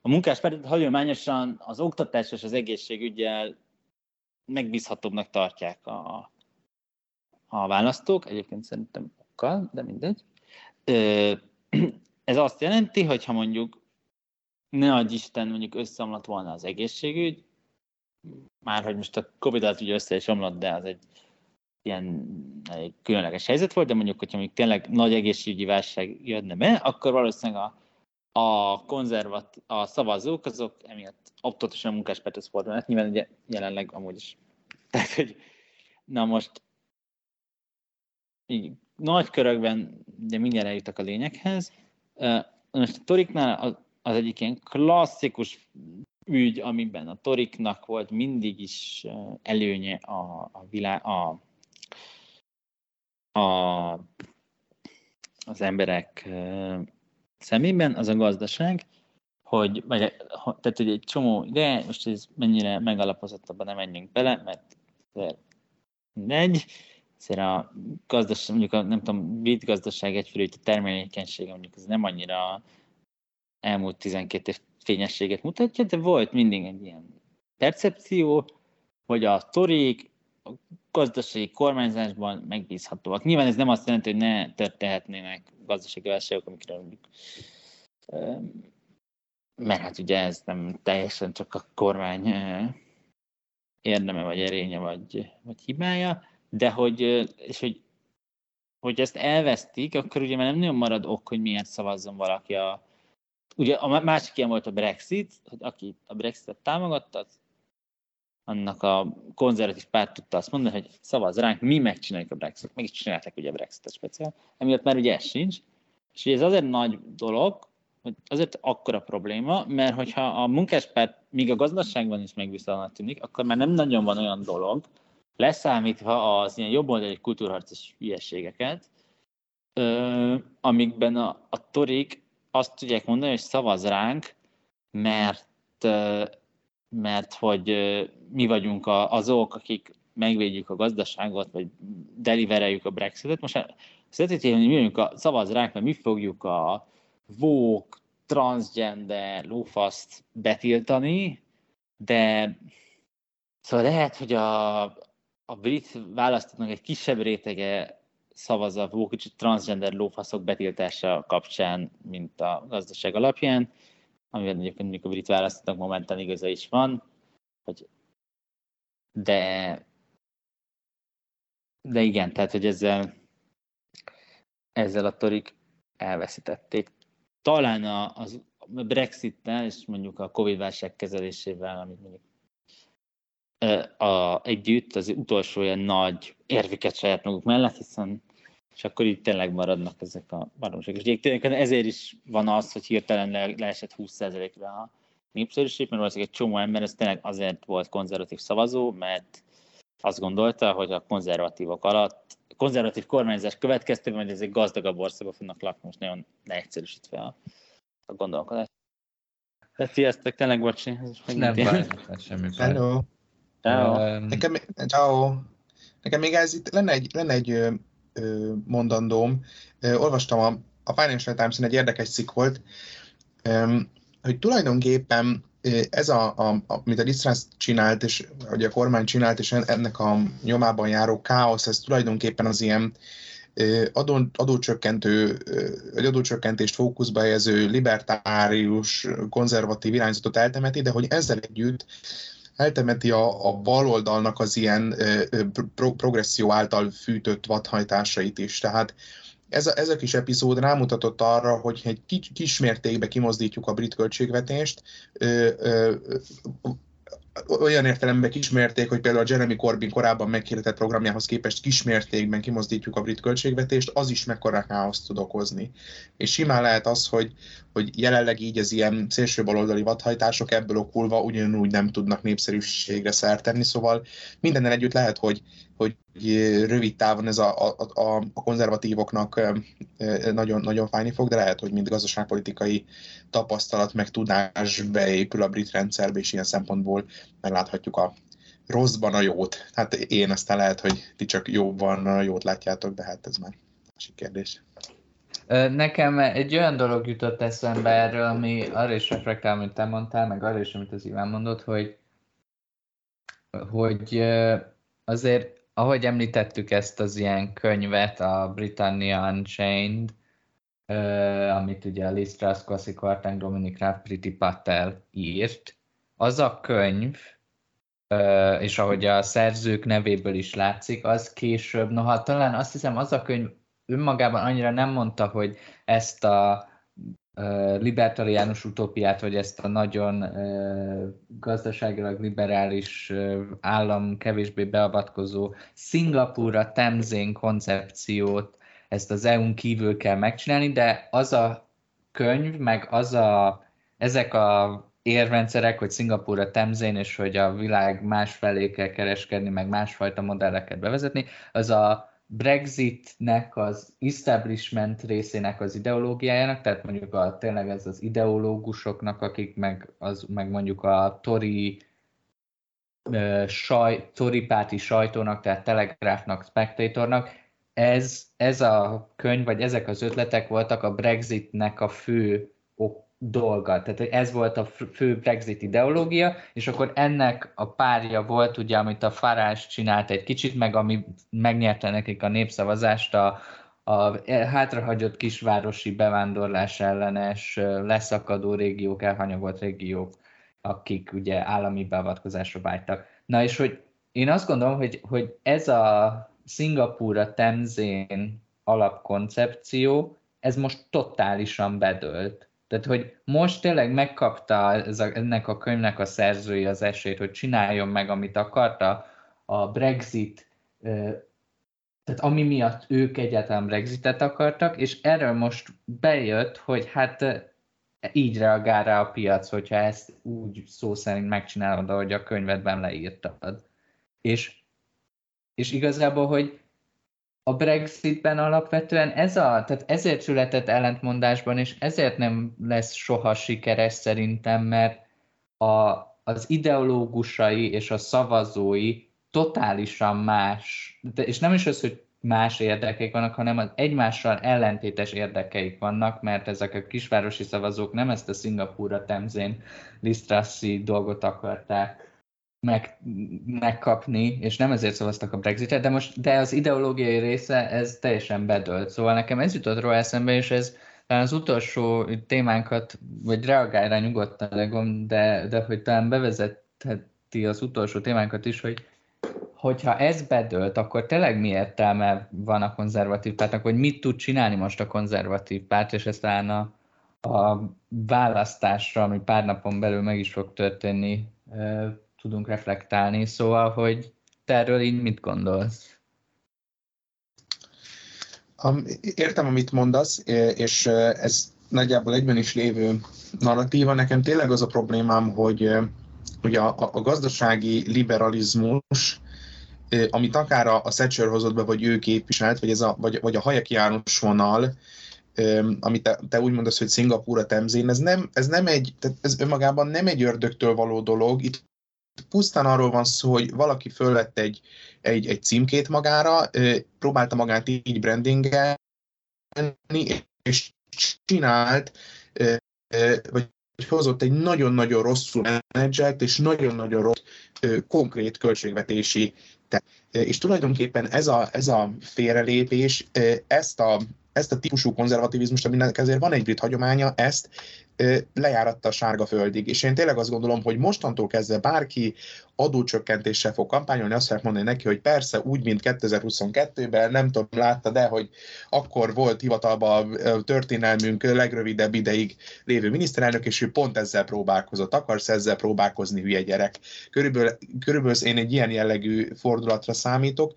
a munkáspárt hagyományosan az oktatás és az egészségügyel megbízhatóbbnak tartják a, a választók, egyébként szerintem okkal, de mindegy. Ez azt jelenti, hogy ha mondjuk ne adj Isten, mondjuk összeomlott volna az egészségügy, már hogy most a Covid alatt ugye össze is omlott, de az egy ilyen egy különleges helyzet volt, de mondjuk, hogyha még tényleg nagy egészségügyi válság jönne be, akkor valószínűleg a, a konzervat, a szavazók, azok emiatt optatosan munkáspárthoz fordulnak, nyilván ugye jelenleg amúgy is. Tehát, hogy na most így nagy körökben, de mindjárt eljutok a lényeghez. Most a Toriknál az, egyik ilyen klasszikus ügy, amiben a Toriknak volt mindig is előnye a, a, világ, a, a az emberek szemében, az a gazdaság, hogy, vagy, tehát hogy egy csomó ide, most ez mennyire megalapozottabban nem menjünk bele, mert mindegy, Szóval a gazdaság, mondjuk a, nem tudom, brit gazdaság egyfelől a termelékenysége mondjuk ez nem annyira elmúlt 12 év fényességet mutatja, de volt mindig egy ilyen percepció, hogy a torik a gazdasági kormányzásban megbízhatóak. Nyilván ez nem azt jelenti, hogy ne történhetnének gazdasági válságok, amikről mondjuk mert hát ugye ez nem teljesen csak a kormány érdeme, vagy erénye, vagy, vagy hibája, de hogy, és hogy, hogy ezt elvesztik, akkor ugye már nem nagyon marad ok, hogy miért szavazzon valaki a... Ugye a másik ilyen volt a Brexit, hogy aki a Brexitet támogatta, annak a konzervatív párt tudta azt mondani, hogy szavaz ránk, mi megcsináljuk a Brexit. Meg is csinálták ugye a Brexit-et speciál. Emiatt már ugye ez sincs. És ugye ez azért nagy dolog, hogy azért akkora probléma, mert hogyha a munkáspárt míg a gazdaságban is megbízhatóan tűnik, akkor már nem nagyon van olyan dolog, leszámítva az ilyen jobboldali kultúrharcos hülyeségeket, ö, amikben a, a torik azt tudják mondani, hogy szavaz ránk, mert, ö, mert hogy ö, mi vagyunk a, azok, akik megvédjük a gazdaságot, vagy delivereljük a Brexitet. Most szeretnék, hogy mi vagyunk a szavaz ránk, mert mi fogjuk a vók, transgender, lófaszt betiltani, de szóval lehet, hogy a, a brit választóknak egy kisebb rétege szavaz a kicsit transgender lófaszok betiltása kapcsán, mint a gazdaság alapján, amivel egyébként még a brit választóknak momentán igaza is van, hogy de de igen, tehát, hogy ezzel ezzel a torik elveszítették. Talán a, az Brexit-tel és mondjuk a Covid-válság kezelésével, amit mondjuk a, együtt az utolsó ilyen nagy érviket saját maguk mellett, hiszen és akkor így tényleg maradnak ezek a baromságos gyék. Ezért is van az, hogy hirtelen le, leesett 20%-ra a népszerűség, mert valószínűleg egy csomó ember ez tényleg azért volt konzervatív szavazó, mert azt gondolta, hogy a konzervatívok alatt, a konzervatív kormányzás következtében, hogy ezek gazdagabb országban fognak lakni, most nagyon leegyszerűsítve a, a gondolkodást. Hát sziasztok, tényleg bocsi.
Nem baj, semmi.
Hello. Ciao. Nekem, ciao. Nekem még ez itt lenne egy, lenne egy ö, ö, mondandóm. Ö, olvastam a, a Financial times egy érdekes cikk volt, ö, hogy tulajdonképpen ez, a, a, amit a Lisztrász csinált, és hogy a kormány csinált, és ennek a nyomában járó káosz, ez tulajdonképpen az ilyen adó, adócsökkentő, vagy adócsökkentést fókuszba helyező libertárius, konzervatív irányzatot eltemeti, de hogy ezzel együtt eltemeti a, a baloldalnak az ilyen pro, progresszió által fűtött vadhajtásait is. Tehát ez a, ez a kis epizód rámutatott arra, hogy egy kis, kis mértékben kimozdítjuk a brit költségvetést, ö, ö, olyan értelemben kismérték, hogy például a Jeremy Corbyn korábban meghirdetett programjához képest kismértékben kimozdítjuk a brit költségvetést, az is mekkora káoszt tud okozni. És simán lehet az, hogy, hogy jelenleg így az ilyen szélső baloldali vadhajtások ebből okulva ugyanúgy nem tudnak népszerűségre szert tenni, szóval mindennel együtt lehet, hogy, hogy rövid távon ez a, a, a, a konzervatívoknak nagyon, nagyon fájni fog, de lehet, hogy mind gazdaságpolitikai tapasztalat, meg tudás beépül a brit rendszerbe, és ilyen szempontból megláthatjuk a rosszban a jót. Hát én aztán lehet, hogy ti csak jóban a jót látjátok, de hát ez már másik kérdés.
Nekem egy olyan dolog jutott eszembe erről, ami arra is reflektál, amit te mondtál, meg arra is, amit az Iván mondott, hogy, hogy azért, ahogy említettük ezt az ilyen könyvet, a Britannia Unchained, amit ugye a Liz Truss, Kwasi Kwarteng, Dominic Raab, Priti Patel írt, az a könyv, és ahogy a szerzők nevéből is látszik, az később, noha talán azt hiszem az a könyv önmagában annyira nem mondta, hogy ezt a libertariánus utópiát, vagy ezt a nagyon gazdaságilag liberális állam kevésbé beavatkozó Szingapúra temzén koncepciót, ezt az EU-n kívül kell megcsinálni, de az a könyv, meg az a, ezek a érrendszerek, hogy Szingapúra temzén, és hogy a világ más felé kell kereskedni, meg másfajta modelleket bevezetni, az a Brexitnek az establishment részének az ideológiájának, tehát mondjuk a, tényleg ez az ideológusoknak, akik meg, az, meg mondjuk a Tori saj, Tori párti sajtónak, tehát Telegráfnak, Spectatornak, ez, ez a könyv, vagy ezek az ötletek voltak a Brexitnek a fő dolga. Tehát ez volt a fő Brexit ideológia, és akkor ennek a párja volt, ugye, amit a Farás csinált egy kicsit, meg ami megnyerte nekik a népszavazást, a, a hátrahagyott kisvárosi bevándorlás ellenes, leszakadó régiók, elhanyagolt régiók, akik ugye állami beavatkozásra vágytak. Na és hogy én azt gondolom, hogy, hogy ez a Szingapúra temzén alapkoncepció, ez most totálisan bedölt. Tehát, hogy most tényleg megkapta ez a, ennek a könyvnek a szerzői az esélyt, hogy csináljon meg, amit akarta, a Brexit, tehát ami miatt ők egyáltalán Brexitet akartak, és erről most bejött, hogy hát így reagál rá a piac, hogyha ezt úgy szó szerint megcsinálod, ahogy a könyvedben leírtad. És, és igazából, hogy a Brexitben alapvetően ez a, tehát ezért született ellentmondásban, és ezért nem lesz soha sikeres szerintem, mert a, az ideológusai és a szavazói totálisan más, de, és nem is az, hogy más érdekeik vannak, hanem az egymással ellentétes érdekeik vannak, mert ezek a kisvárosi szavazók nem ezt a Szingapúra temzén Lisztraszi dolgot akarták meg, megkapni, és nem ezért szavaztak a Brexitre, de most de az ideológiai része, ez teljesen bedölt. Szóval nekem ez jutott róla eszembe, és ez talán az utolsó témánkat, vagy reagálj rá nyugodtan, de, de hogy talán bevezetheti az utolsó témánkat is, hogy hogyha ez bedölt, akkor tényleg mi értelme van a konzervatív pártnak, hogy mit tud csinálni most a konzervatív párt, és ez talán a, a választásra, ami pár napon belül meg is fog történni, tudunk reflektálni, szóval, hogy te erről így mit gondolsz?
Értem, amit mondasz, és ez nagyjából egyben is lévő narratíva. Nekem tényleg az a problémám, hogy, hogy a, a gazdasági liberalizmus, amit akár a, a Thatcher hozott be, vagy ő képviselt, vagy, ez a, vagy, vagy a Hayek János vonal, amit te, te úgy mondasz, hogy Szingapúra temzén, ez nem, ez nem egy, tehát ez önmagában nem egy ördögtől való dolog. Itt pusztán arról van szó, hogy valaki fölvett egy, egy, egy címkét magára, próbálta magát így brandingelni, és csinált, vagy hozott egy nagyon-nagyon rosszul menedzselt és nagyon-nagyon rossz konkrét költségvetési és tulajdonképpen ez a, ez a félrelépés, ezt a, ezt a típusú konzervativizmust, aminek ezért van egy brit hagyománya, ezt lejáratta a sárga földig. És én tényleg azt gondolom, hogy mostantól kezdve bárki adócsökkentéssel fog kampányolni, azt fogják mondani neki, hogy persze úgy, mint 2022-ben, nem tudom, látta, de hogy akkor volt hivatalban történelmünk legrövidebb ideig lévő miniszterelnök, és ő pont ezzel próbálkozott. Akarsz ezzel próbálkozni, hülye gyerek? Körülbelül, körülbelül én egy ilyen jellegű fordulatra számítok,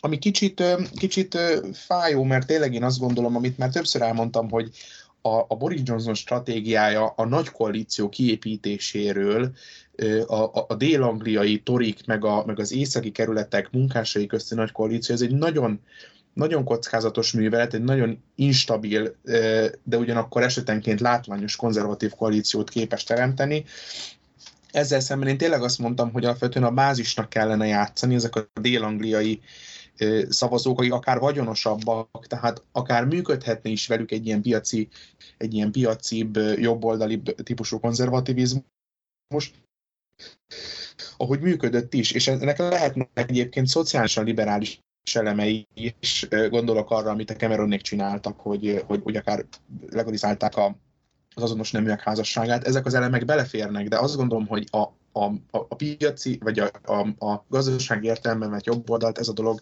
ami kicsit, kicsit fájó, mert tényleg én azt gondolom, amit már többször elmondtam, hogy a, a Boris Johnson stratégiája a nagy koalíció kiépítéséről, a, a, a dél-angliai torik, meg, a, meg az északi kerületek munkásai közti nagy koalíció, ez egy nagyon, nagyon kockázatos művelet, egy nagyon instabil, de ugyanakkor esetenként látványos konzervatív koalíciót képes teremteni. Ezzel szemben én tényleg azt mondtam, hogy alapvetően a bázisnak kellene játszani, ezek a dél-angliai szavazók, akik akár vagyonosabbak, tehát akár működhetne is velük egy ilyen piaci, egy ilyen piacibb, jobboldali típusú konzervativizmus, ahogy működött is, és ennek lehetnek egyébként szociálisan liberális elemei is, gondolok arra, amit a Cameronék csináltak, hogy, hogy, hogy akár legalizálták a, az azonos neműek házasságát, ezek az elemek beleférnek, de azt gondolom, hogy a, a, a, a piaci, vagy a, a, a gazdasági értelemben vett jobb oldalt ez a dolog,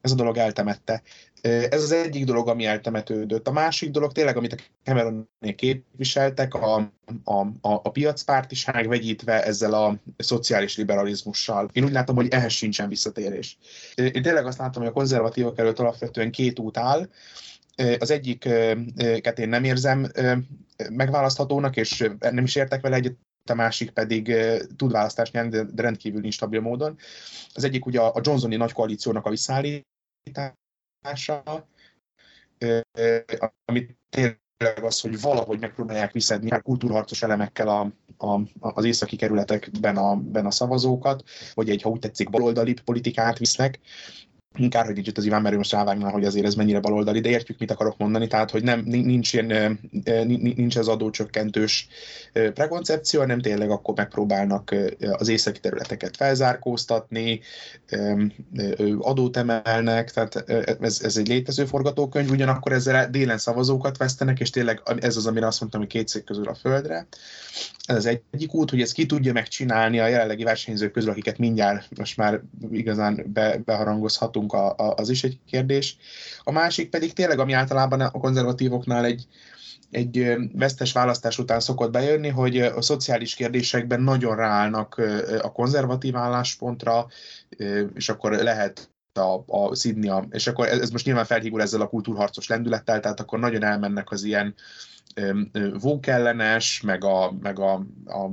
ez a dolog eltemette. Ez az egyik dolog, ami eltemetődött. A másik dolog tényleg, amit a cameron képviseltek, a, a, a, a piacpártiság vegyítve ezzel a szociális liberalizmussal. Én úgy látom, hogy ehhez sincsen visszatérés. Én tényleg azt látom, hogy a konzervatívok előtt alapvetően két út áll. Az egyiket én nem érzem megválaszthatónak, és nem is értek vele egyet, a másik pedig tud választást nyerni, de rendkívül instabil módon. Az egyik ugye a Johnsoni nagy koalíciónak a visszaállítása, amit tényleg az, hogy valahogy megpróbálják visszedni a kultúrharcos elemekkel a, a, az északi kerületekben a, ben a szavazókat, vagy egy, ha úgy tetszik, baloldali politikát visznek, Kár, hogy nincs itt az Iván, mert most hogy azért ez mennyire baloldali, de értjük, mit akarok mondani, tehát, hogy nem, nincs, ilyen, nincs ez adócsökkentős prekoncepció, hanem tényleg akkor megpróbálnak az északi területeket felzárkóztatni, adót emelnek, tehát ez, ez egy létező forgatókönyv, ugyanakkor ezzel délen szavazókat vesztenek, és tényleg ez az, amire azt mondtam, hogy két szék közül a földre. Ez az egyik út, hogy ezt ki tudja megcsinálni a jelenlegi versenyzők közül, akiket mindjárt most már igazán be, beharangozhatunk, a, a, az is egy kérdés. A másik pedig tényleg, ami általában a konzervatívoknál egy, egy vesztes választás után szokott bejönni, hogy a szociális kérdésekben nagyon ráállnak a konzervatív álláspontra, és akkor lehet a, a Sydney, és akkor ez most nyilván felhígul ezzel a kultúrharcos lendülettel, tehát akkor nagyon elmennek az ilyen vókellenes, meg a, meg a, a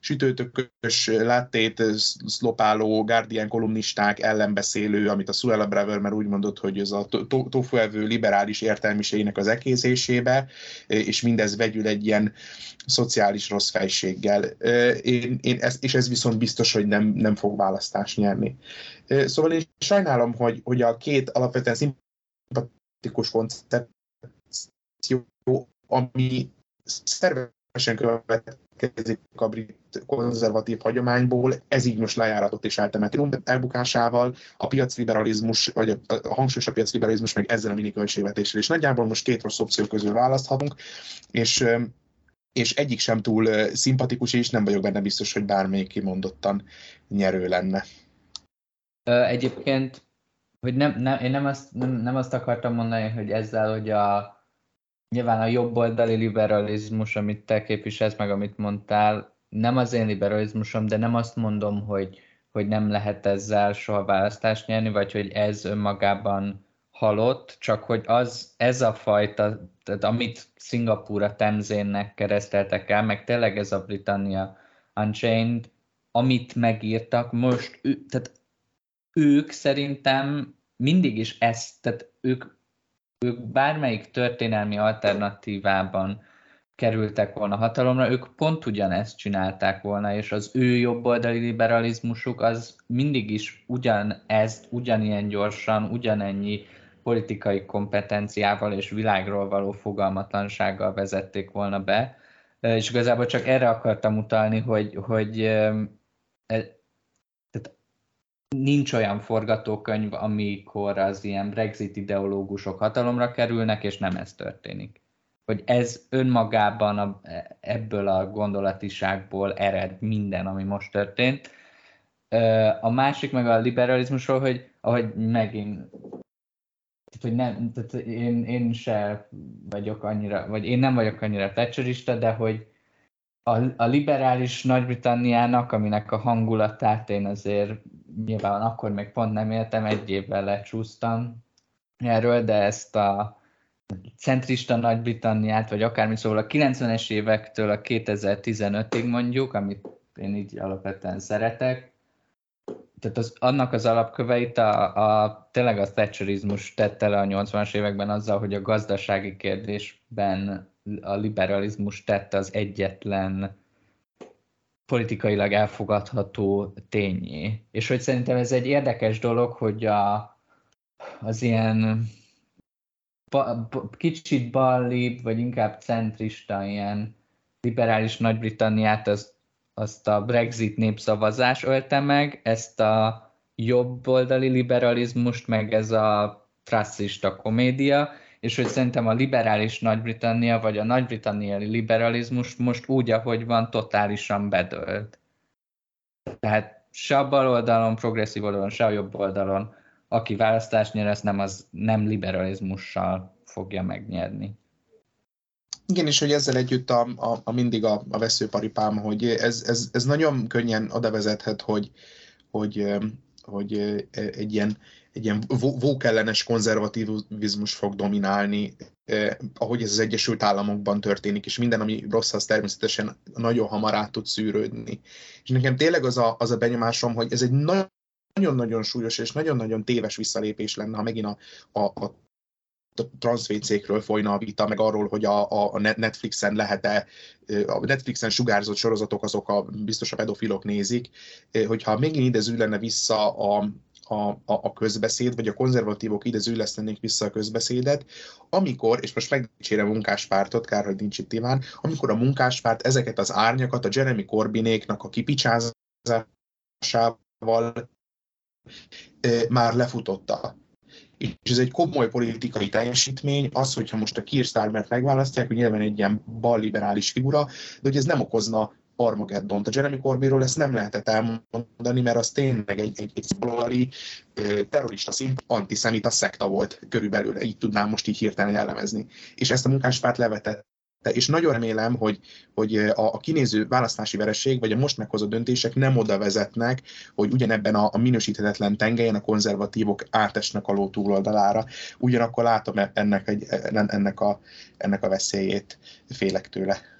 sütőtökös láttét szlopáló Guardian kolumnisták ellenbeszélő, amit a Suella Bravermer úgy mondott, hogy ez a tofuevő liberális értelmiségnek az ekézésébe, és mindez vegyül egy ilyen szociális rossz fejséggel. Én, én ezt, és ez viszont biztos, hogy nem, nem fog választást nyerni. Szóval én sajnálom, hogy, hogy a két alapvetően szimpatikus koncepció ami szervesen következik a brit konzervatív hagyományból, ez így most lejáratott és eltemető elbukásával, a piacliberalizmus, vagy a, a hangsúlyos a piacliberalizmus meg ezzel a mini költségvetéssel. És nagyjából most két rossz opció közül választhatunk, és és egyik sem túl szimpatikus, és nem vagyok benne biztos, hogy bármelyik kimondottan nyerő lenne.
Egyébként, hogy nem, nem, én nem azt, nem, nem azt akartam mondani, hogy ezzel, hogy a, nyilván a jobboldali liberalizmus, amit te képviselsz, meg amit mondtál, nem az én liberalizmusom, de nem azt mondom, hogy, hogy nem lehet ezzel soha választást nyerni, vagy hogy ez önmagában halott, csak hogy az, ez a fajta, tehát amit Szingapúra Temzénnek kereszteltek el, meg tényleg ez a Britannia Unchained, amit megírtak, most, tehát ők szerintem mindig is ezt, tehát ők ők bármelyik történelmi alternatívában kerültek volna hatalomra, ők pont ugyanezt csinálták volna, és az ő jobboldali liberalizmusuk az mindig is ugyanezt, ugyanilyen gyorsan, ugyanennyi politikai kompetenciával és világról való fogalmatlansággal vezették volna be. és igazából csak erre akartam utalni, hogy, hogy nincs olyan forgatókönyv, amikor az ilyen Brexit ideológusok hatalomra kerülnek, és nem ez történik. Hogy ez önmagában a, ebből a gondolatiságból ered minden, ami most történt. A másik meg a liberalizmusról, hogy ahogy megint tehát, hogy nem, tehát én, én se vagyok annyira, vagy én nem vagyok annyira thatcherista, de hogy a, a liberális Nagy-Britanniának, aminek a hangulatát én azért nyilván akkor még pont nem éltem, egy évvel lecsúsztam erről, de ezt a centrista Nagy-Britanniát, vagy akármi, szóval a 90-es évektől a 2015-ig mondjuk, amit én így alapvetően szeretek, tehát az, annak az alapköveit a, a, tényleg a Thatcherizmus tette le a 80-as években azzal, hogy a gazdasági kérdésben a liberalizmus tette az egyetlen politikailag elfogadható tényé. És hogy szerintem ez egy érdekes dolog, hogy a, az ilyen ba, ba, kicsit ballibb, vagy inkább centrista, ilyen liberális Nagy-Britanniát az azt a Brexit népszavazás ölte meg, ezt a jobboldali liberalizmust, meg ez a trasszista komédia, és hogy szerintem a liberális Nagy-Britannia, vagy a nagy-britanniai liberalizmus most úgy, ahogy van, totálisan bedölt. Tehát se a bal oldalon, progresszív oldalon, se a jobb oldalon, aki választást nyer, ezt nem, az nem liberalizmussal fogja megnyerni.
Igen, és hogy ezzel együtt a, a, a mindig a, a veszőparipám, hogy ez, ez, ez nagyon könnyen oda vezethet, hogy, hogy, hogy egy ilyen, egy ilyen vókellenes konzervativizmus fog dominálni, eh, ahogy ez az Egyesült Államokban történik, és minden, ami rossz, az természetesen nagyon hamar át tud szűrődni. És nekem tényleg az a, az a benyomásom, hogy ez egy nagyon-nagyon súlyos és nagyon-nagyon téves visszalépés lenne, ha megint a, a, a transzvécékről folyna a vita, meg arról, hogy a, a Netflixen lehet-e, a Netflixen sugárzott sorozatok azok a biztos a pedofilok nézik, hogyha megint idező lenne vissza a, a, a, a közbeszéd, vagy a konzervatívok ide zűlesztenék vissza a közbeszédet, amikor, és most megdicsérem a munkáspártot, kár, hogy nincs itt Iván, amikor a munkáspárt ezeket az árnyakat a Jeremy Corbynéknak a kipicsázásával már lefutotta. És ez egy komoly politikai teljesítmény, az, hogyha most a Keir Starmert megválasztják, hogy nyilván egy ilyen balliberális figura, de hogy ez nem okozna Armageddon. A Jeremy Corbynról ezt nem lehetett elmondani, mert az tényleg egy, egy, egy szolali terrorista szint, antiszemita szekta volt körülbelül, így tudnám most így hirtelen jellemezni. És ezt a munkáspárt levetett és nagyon remélem, hogy, hogy a, a kinéző választási veresség, vagy a most meghozott döntések nem oda vezetnek, hogy ugyanebben a, a minősíthetetlen tengelyen a konzervatívok átesnek a ló túloldalára. Ugyanakkor látom e, ennek, egy, ennek, a, ennek a veszélyét, félek tőle.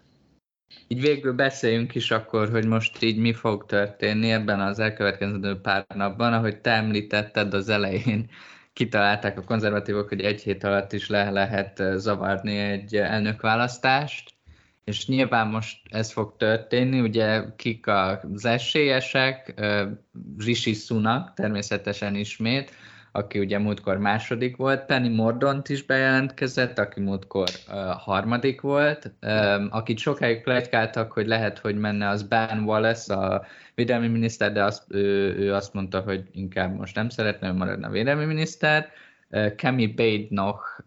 Így végül beszéljünk is akkor, hogy most így mi fog történni ebben az elkövetkező pár napban, ahogy te említetted az elején, kitalálták a konzervatívok, hogy egy hét alatt is le lehet zavarni egy elnökválasztást, és nyilván most ez fog történni, ugye kik az esélyesek, Rishi Sunak természetesen ismét, aki ugye múltkor második volt, Penny Mordont is bejelentkezett, aki múltkor uh, harmadik volt, um, akit sokáig plegykáltak, hogy lehet, hogy menne az Ben Wallace, a védelmi miniszter, de azt, ő, ő azt mondta, hogy inkább most nem szeretne, hogy maradna a védelmi miniszter. Uh, Kemi Bade-nok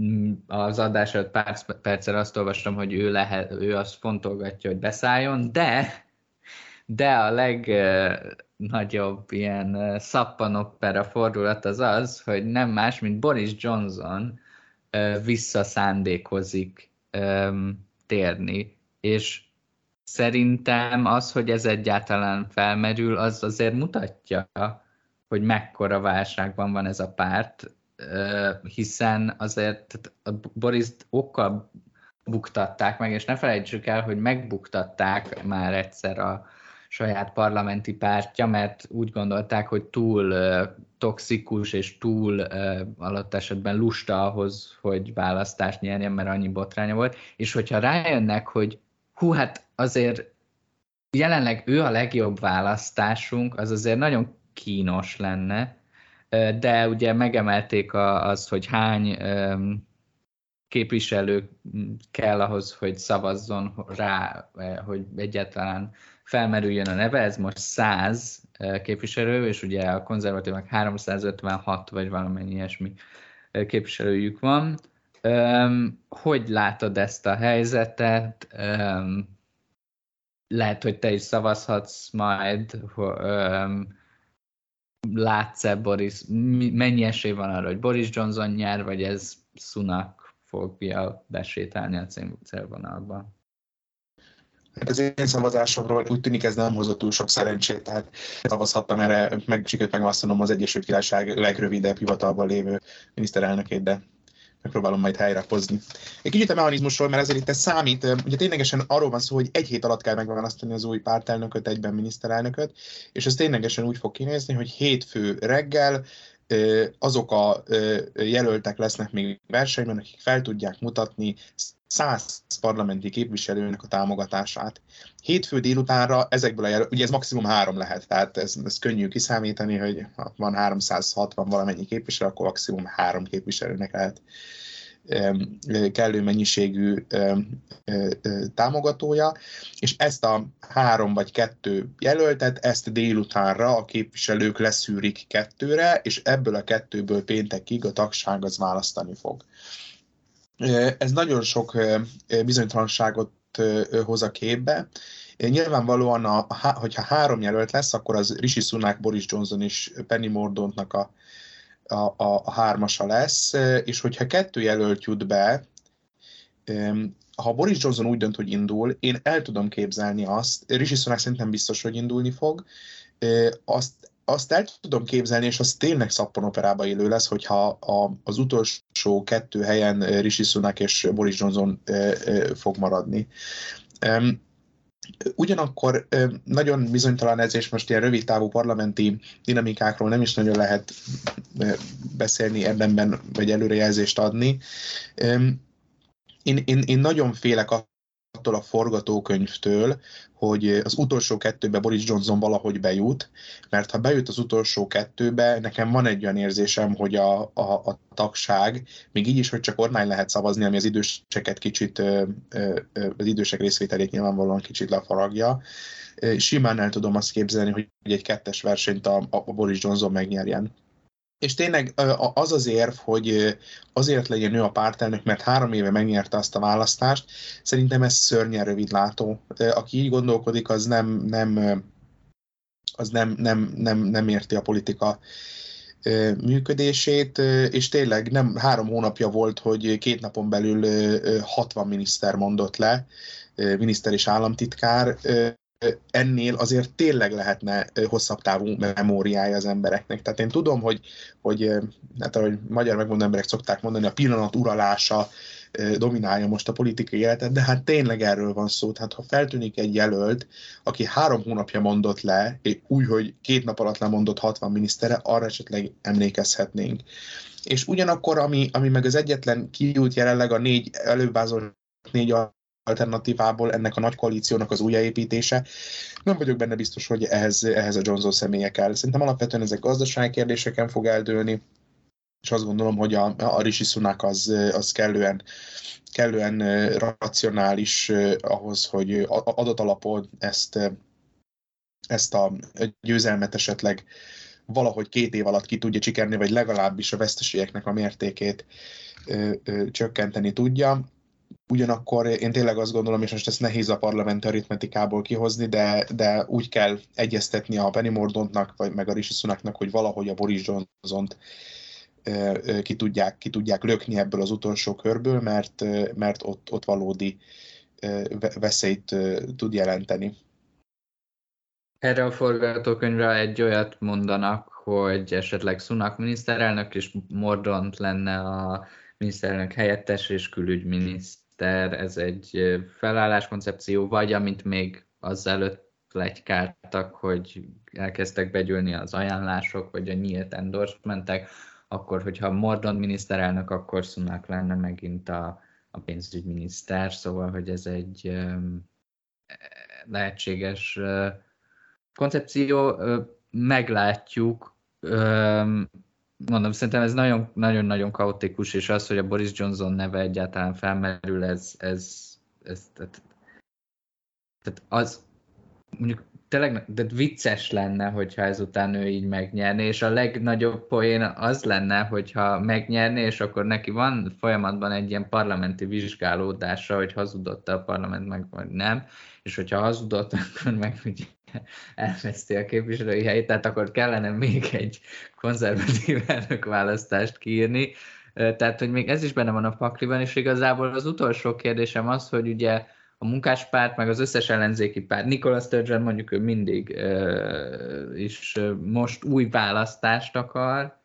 mm, az adás előtt pár perccel azt olvastam, hogy ő, lehet, ő azt fontolgatja, hogy beszálljon, de de a legnagyobb ilyen szappanopera fordulat az az, hogy nem más, mint Boris Johnson visszaszándékozik térni, és szerintem az, hogy ez egyáltalán felmerül, az azért mutatja, hogy mekkora válságban van ez a párt, hiszen azért a Boris okkal buktatták meg, és ne felejtsük el, hogy megbuktatták már egyszer a, saját parlamenti pártja, mert úgy gondolták, hogy túl toxikus és túl alatt esetben lusta ahhoz, hogy választást nyerjen, mert annyi botránya volt, és hogyha rájönnek, hogy hú, hát azért jelenleg ő a legjobb választásunk, az azért nagyon kínos lenne, de ugye megemelték az, hogy hány képviselő kell ahhoz, hogy szavazzon rá, hogy egyáltalán felmerüljön a neve, ez most 100 képviselő, és ugye a konzervatívnak 356 vagy valamennyi ilyesmi képviselőjük van. Hogy látod ezt a helyzetet? Lehet, hogy te is szavazhatsz majd, látsz-e Boris, mennyi esély van arra, hogy Boris Johnson nyer, vagy ez Sunak fogja besétálni a célvonalba?
Hát az én szavazásomról úgy tűnik ez nem hozott túl sok szerencsét, tehát szavazhattam erre, meg sikerült megválasztanom az Egyesült Királyság legrövidebb hivatalban lévő miniszterelnökét, de megpróbálom majd helyrehozni. Egy kicsit a mechanizmusról, mert ezért itt ez számít. Ugye ténylegesen arról van szó, hogy egy hét alatt kell megválasztani az új pártelnököt, egyben miniszterelnököt, és ez ténylegesen úgy fog kinézni, hogy hétfő reggel azok a jelöltek lesznek még versenyben, akik fel tudják mutatni száz parlamenti képviselőnek a támogatását. Hétfő délutánra ezekből a jelölt, ugye ez maximum három lehet, tehát ez, ez könnyű kiszámítani, hogy ha van 360 valamennyi képviselő, akkor maximum három képviselőnek lehet kellő mennyiségű támogatója, és ezt a három vagy kettő jelöltet, ezt délutánra a képviselők leszűrik kettőre, és ebből a kettőből péntekig a tagság az választani fog. Ez nagyon sok bizonytalanságot hoz a képbe. Nyilvánvalóan, a, hogyha három jelölt lesz, akkor az Rishi Sunak, Boris Johnson és Penny Mordontnak a a, a, hármasa lesz, és hogyha kettő jelölt jut be, ha Boris Johnson úgy dönt, hogy indul, én el tudom képzelni azt, Rishi Sunak szerintem biztos, hogy indulni fog, azt, azt el tudom képzelni, és az tényleg szappanoperába élő lesz, hogyha a, az utolsó kettő helyen Rishi Sunak és Boris Johnson fog maradni. Ugyanakkor nagyon bizonytalan ez, és most ilyen rövid távú parlamenti dinamikákról nem is nagyon lehet beszélni érdemben, vagy előrejelzést adni. Én, én, én nagyon félek attól a forgatókönyvtől, hogy az utolsó kettőbe Boris Johnson valahogy bejut, mert ha bejut az utolsó kettőbe, nekem van egy olyan érzésem, hogy a, a, a tagság, még így is, hogy csak online lehet szavazni, ami az időseket kicsit, az idősek részvételét nyilvánvalóan kicsit lefaragja, simán el tudom azt képzelni, hogy egy kettes versenyt a, a Boris Johnson megnyerjen. És tényleg az az érv, hogy azért legyen ő a pártelnök, mert három éve megnyerte azt a választást, szerintem ez szörnyen rövidlátó. Aki így gondolkodik, az nem, nem, az nem, nem, nem, nem érti a politika működését, és tényleg nem három hónapja volt, hogy két napon belül 60 miniszter mondott le, miniszter és államtitkár, ennél azért tényleg lehetne hosszabb távú memóriája az embereknek. Tehát én tudom, hogy, hogy hát ahogy magyar megmondó emberek szokták mondani, a pillanat uralása dominálja most a politikai életet, de hát tényleg erről van szó. Tehát ha feltűnik egy jelölt, aki három hónapja mondott le, úgy, hogy két nap alatt lemondott 60 minisztere, arra esetleg emlékezhetnénk. És ugyanakkor, ami, ami meg az egyetlen kiút jelenleg a négy elővázolt négy alternatívából ennek a nagy koalíciónak az újjáépítése. Nem vagyok benne biztos, hogy ehhez, ehhez a Johnson személye kell. Szerintem alapvetően ezek gazdasági kérdéseken fog eldőlni, és azt gondolom, hogy a, a Rishi Sunak az, az kellően, kellően racionális ahhoz, hogy adott alapon ezt, ezt a győzelmet esetleg valahogy két év alatt ki tudja csikerni, vagy legalábbis a veszteségeknek a mértékét ö, ö, csökkenteni tudja. Ugyanakkor én tényleg azt gondolom, és most ezt nehéz a parlamenti aritmetikából kihozni, de, de úgy kell egyeztetni a Penny Mordontnak, vagy meg a Rishi Sunaknak, hogy valahogy a Boris Johnson-t ki tudják, ki tudják lökni ebből az utolsó körből, mert, mert ott, ott valódi veszélyt tud jelenteni.
Erre a forgatókönyvre egy olyat mondanak, hogy esetleg Sunak miniszterelnök és Mordont lenne a miniszterelnök helyettes és külügyminiszter Twitter, ez egy felálláskoncepció, vagy amint még azelőtt legykáltak, hogy elkezdtek begyűlni az ajánlások, vagy a nyílt endorsementek, akkor, hogyha Mordon miniszterelnök, akkor Sunak lenne megint a, a pénzügyminiszter, szóval, hogy ez egy lehetséges koncepció. Meglátjuk. Mondom, szerintem ez nagyon-nagyon kaotikus, és az, hogy a Boris Johnson neve egyáltalán felmerül, ez, ez, ez tehát, tehát az mondjuk tényleg de vicces lenne, hogyha ezután ő így megnyerné, és a legnagyobb poén az lenne, hogyha megnyerné, és akkor neki van folyamatban egy ilyen parlamenti vizsgálódása, hogy hazudott a parlament meg, vagy nem, és hogyha hazudott, akkor meg ugye elveszti a képviselői helyét, tehát akkor kellene még egy konzervatív választást kiírni, tehát, hogy még ez is benne van a pakliban, és igazából az utolsó kérdésem az, hogy ugye a munkáspárt, meg az összes ellenzéki párt. Nicola Sturgeon mondjuk ő mindig is most új választást akar.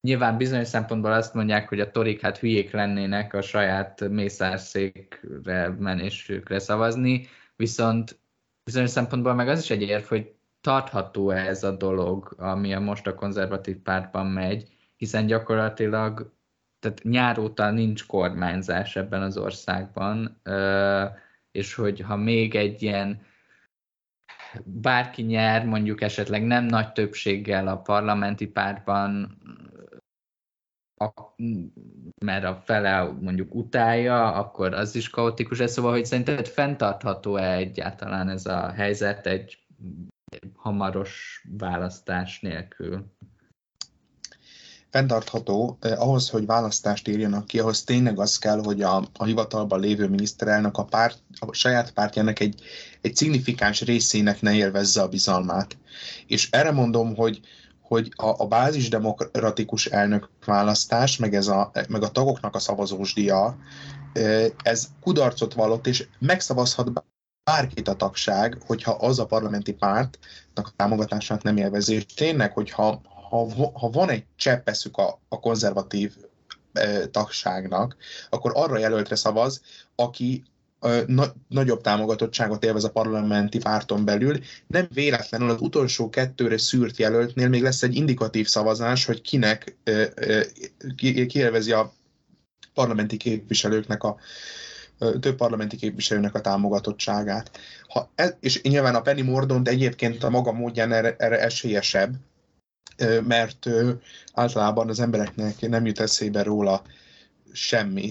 Nyilván bizonyos szempontból azt mondják, hogy a torik hát hülyék lennének a saját mészárszékre menésükre szavazni, viszont bizonyos szempontból meg az is egy érv, hogy tartható ez a dolog, ami a most a konzervatív pártban megy, hiszen gyakorlatilag tehát nyár óta nincs kormányzás ebben az országban, és hogy ha még egy ilyen bárki nyer, mondjuk esetleg nem nagy többséggel a parlamenti pártban, a, mert a fele mondjuk utálja, akkor az is kaotikus. Ez szóval, hogy szerinted fenntartható-e egyáltalán ez a helyzet egy hamaros választás nélkül?
fenntartható, eh, ahhoz, hogy választást írjanak ki, ahhoz tényleg az kell, hogy a, a hivatalban lévő miniszterelnök a, párt, a saját pártjának egy, egy szignifikáns részének ne élvezze a bizalmát. És erre mondom, hogy, hogy a, a bázisdemokratikus elnök választás, meg, ez a, meg a tagoknak a szavazós dia, ez kudarcot vallott, és megszavazhat bárkit a tagság, hogyha az a parlamenti pártnak a támogatását nem élvezi. És tényleg, hogyha ha, ha van egy cseppeszük a, a konzervatív tagságnak, akkor arra jelöltre szavaz, aki na, nagyobb támogatottságot élvez a parlamenti párton belül. Nem véletlenül az utolsó kettőre szűrt jelöltnél még lesz egy indikatív szavazás, hogy kinek e, ki, a parlamenti képviselőknek a, több parlamenti képviselőnek a támogatottságát. Ha ez, és nyilván a Penny Mordont egyébként a maga módján erre, erre esélyesebb, mert általában az embereknek nem jut eszébe róla semmi.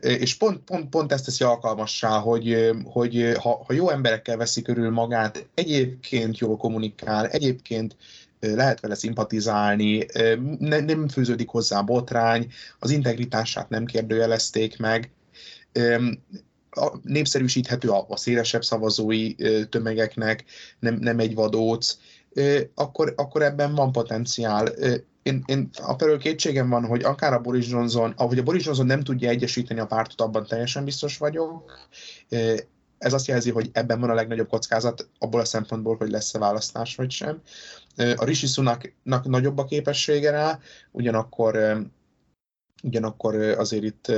És pont, pont, pont ezt teszi alkalmassá, hogy, hogy ha, ha jó emberekkel veszi körül magát, egyébként jól kommunikál, egyébként lehet vele szimpatizálni, ne, nem fűződik hozzá botrány, az integritását nem kérdőjelezték meg, népszerűsíthető a, a szélesebb szavazói tömegeknek, nem, nem egy vadóc, akkor, akkor ebben van potenciál. Én, én felől kétségem van, hogy akár a Boris Johnson, ahogy a Boris Johnson nem tudja egyesíteni a pártot, abban teljesen biztos vagyok. Ez azt jelzi, hogy ebben van a legnagyobb kockázat abból a szempontból, hogy lesz-e választás vagy sem. A Rishi Sunaknak nagyobb a képessége rá, ugyanakkor, ugyanakkor azért itt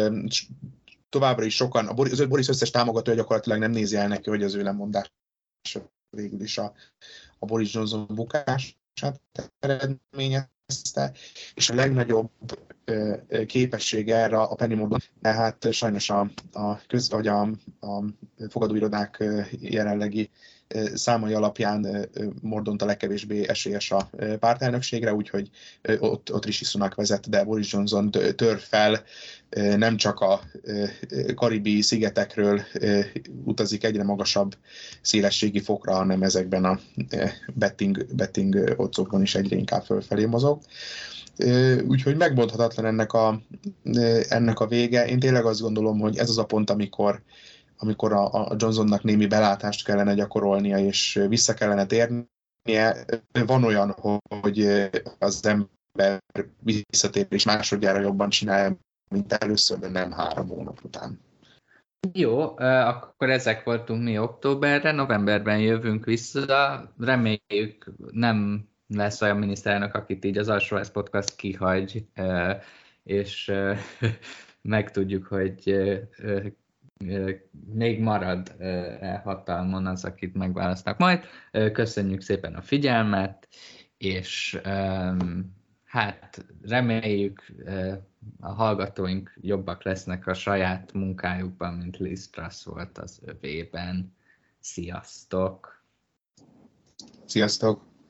továbbra is sokan, a Boris, az Boris összes támogatója gyakorlatilag nem nézi el neki, hogy az ő lemondás végül is a, a Boris Johnson bukását eredményezte, és a legnagyobb képessége erre a Penny Mordon, hát sajnos a, a, köz, vagy a, a fogadóirodák jelenlegi számai alapján Mordont a legkevésbé esélyes a pártelnökségre, úgyhogy ott, ott Rishi Sunak vezet, de Boris Johnson tör fel, nem csak a karibi szigetekről utazik egyre magasabb szélességi fokra, hanem ezekben a betting, betting otcokban is egyre inkább fölfelé mozog. Úgyhogy megmondhatatlan ennek a, ennek a vége. Én tényleg azt gondolom, hogy ez az a pont, amikor, amikor a, a Johnsonnak némi belátást kellene gyakorolnia, és vissza kellene térnie. Van olyan, hogy az ember visszatér és másodjára jobban csinálja, mint először, de nem három hónap után.
Jó, akkor ezek voltunk mi októberre, novemberben jövünk vissza, reméljük nem lesz olyan miniszterelnök, akit így az Alsóház Podcast kihagy, és megtudjuk, hogy még marad e hatalmon az, akit megválasztanak majd. Köszönjük szépen a figyelmet, és hát reméljük a hallgatóink jobbak lesznek a saját munkájukban, mint Liz Truss volt az övében. Sziasztok!
Sziasztok!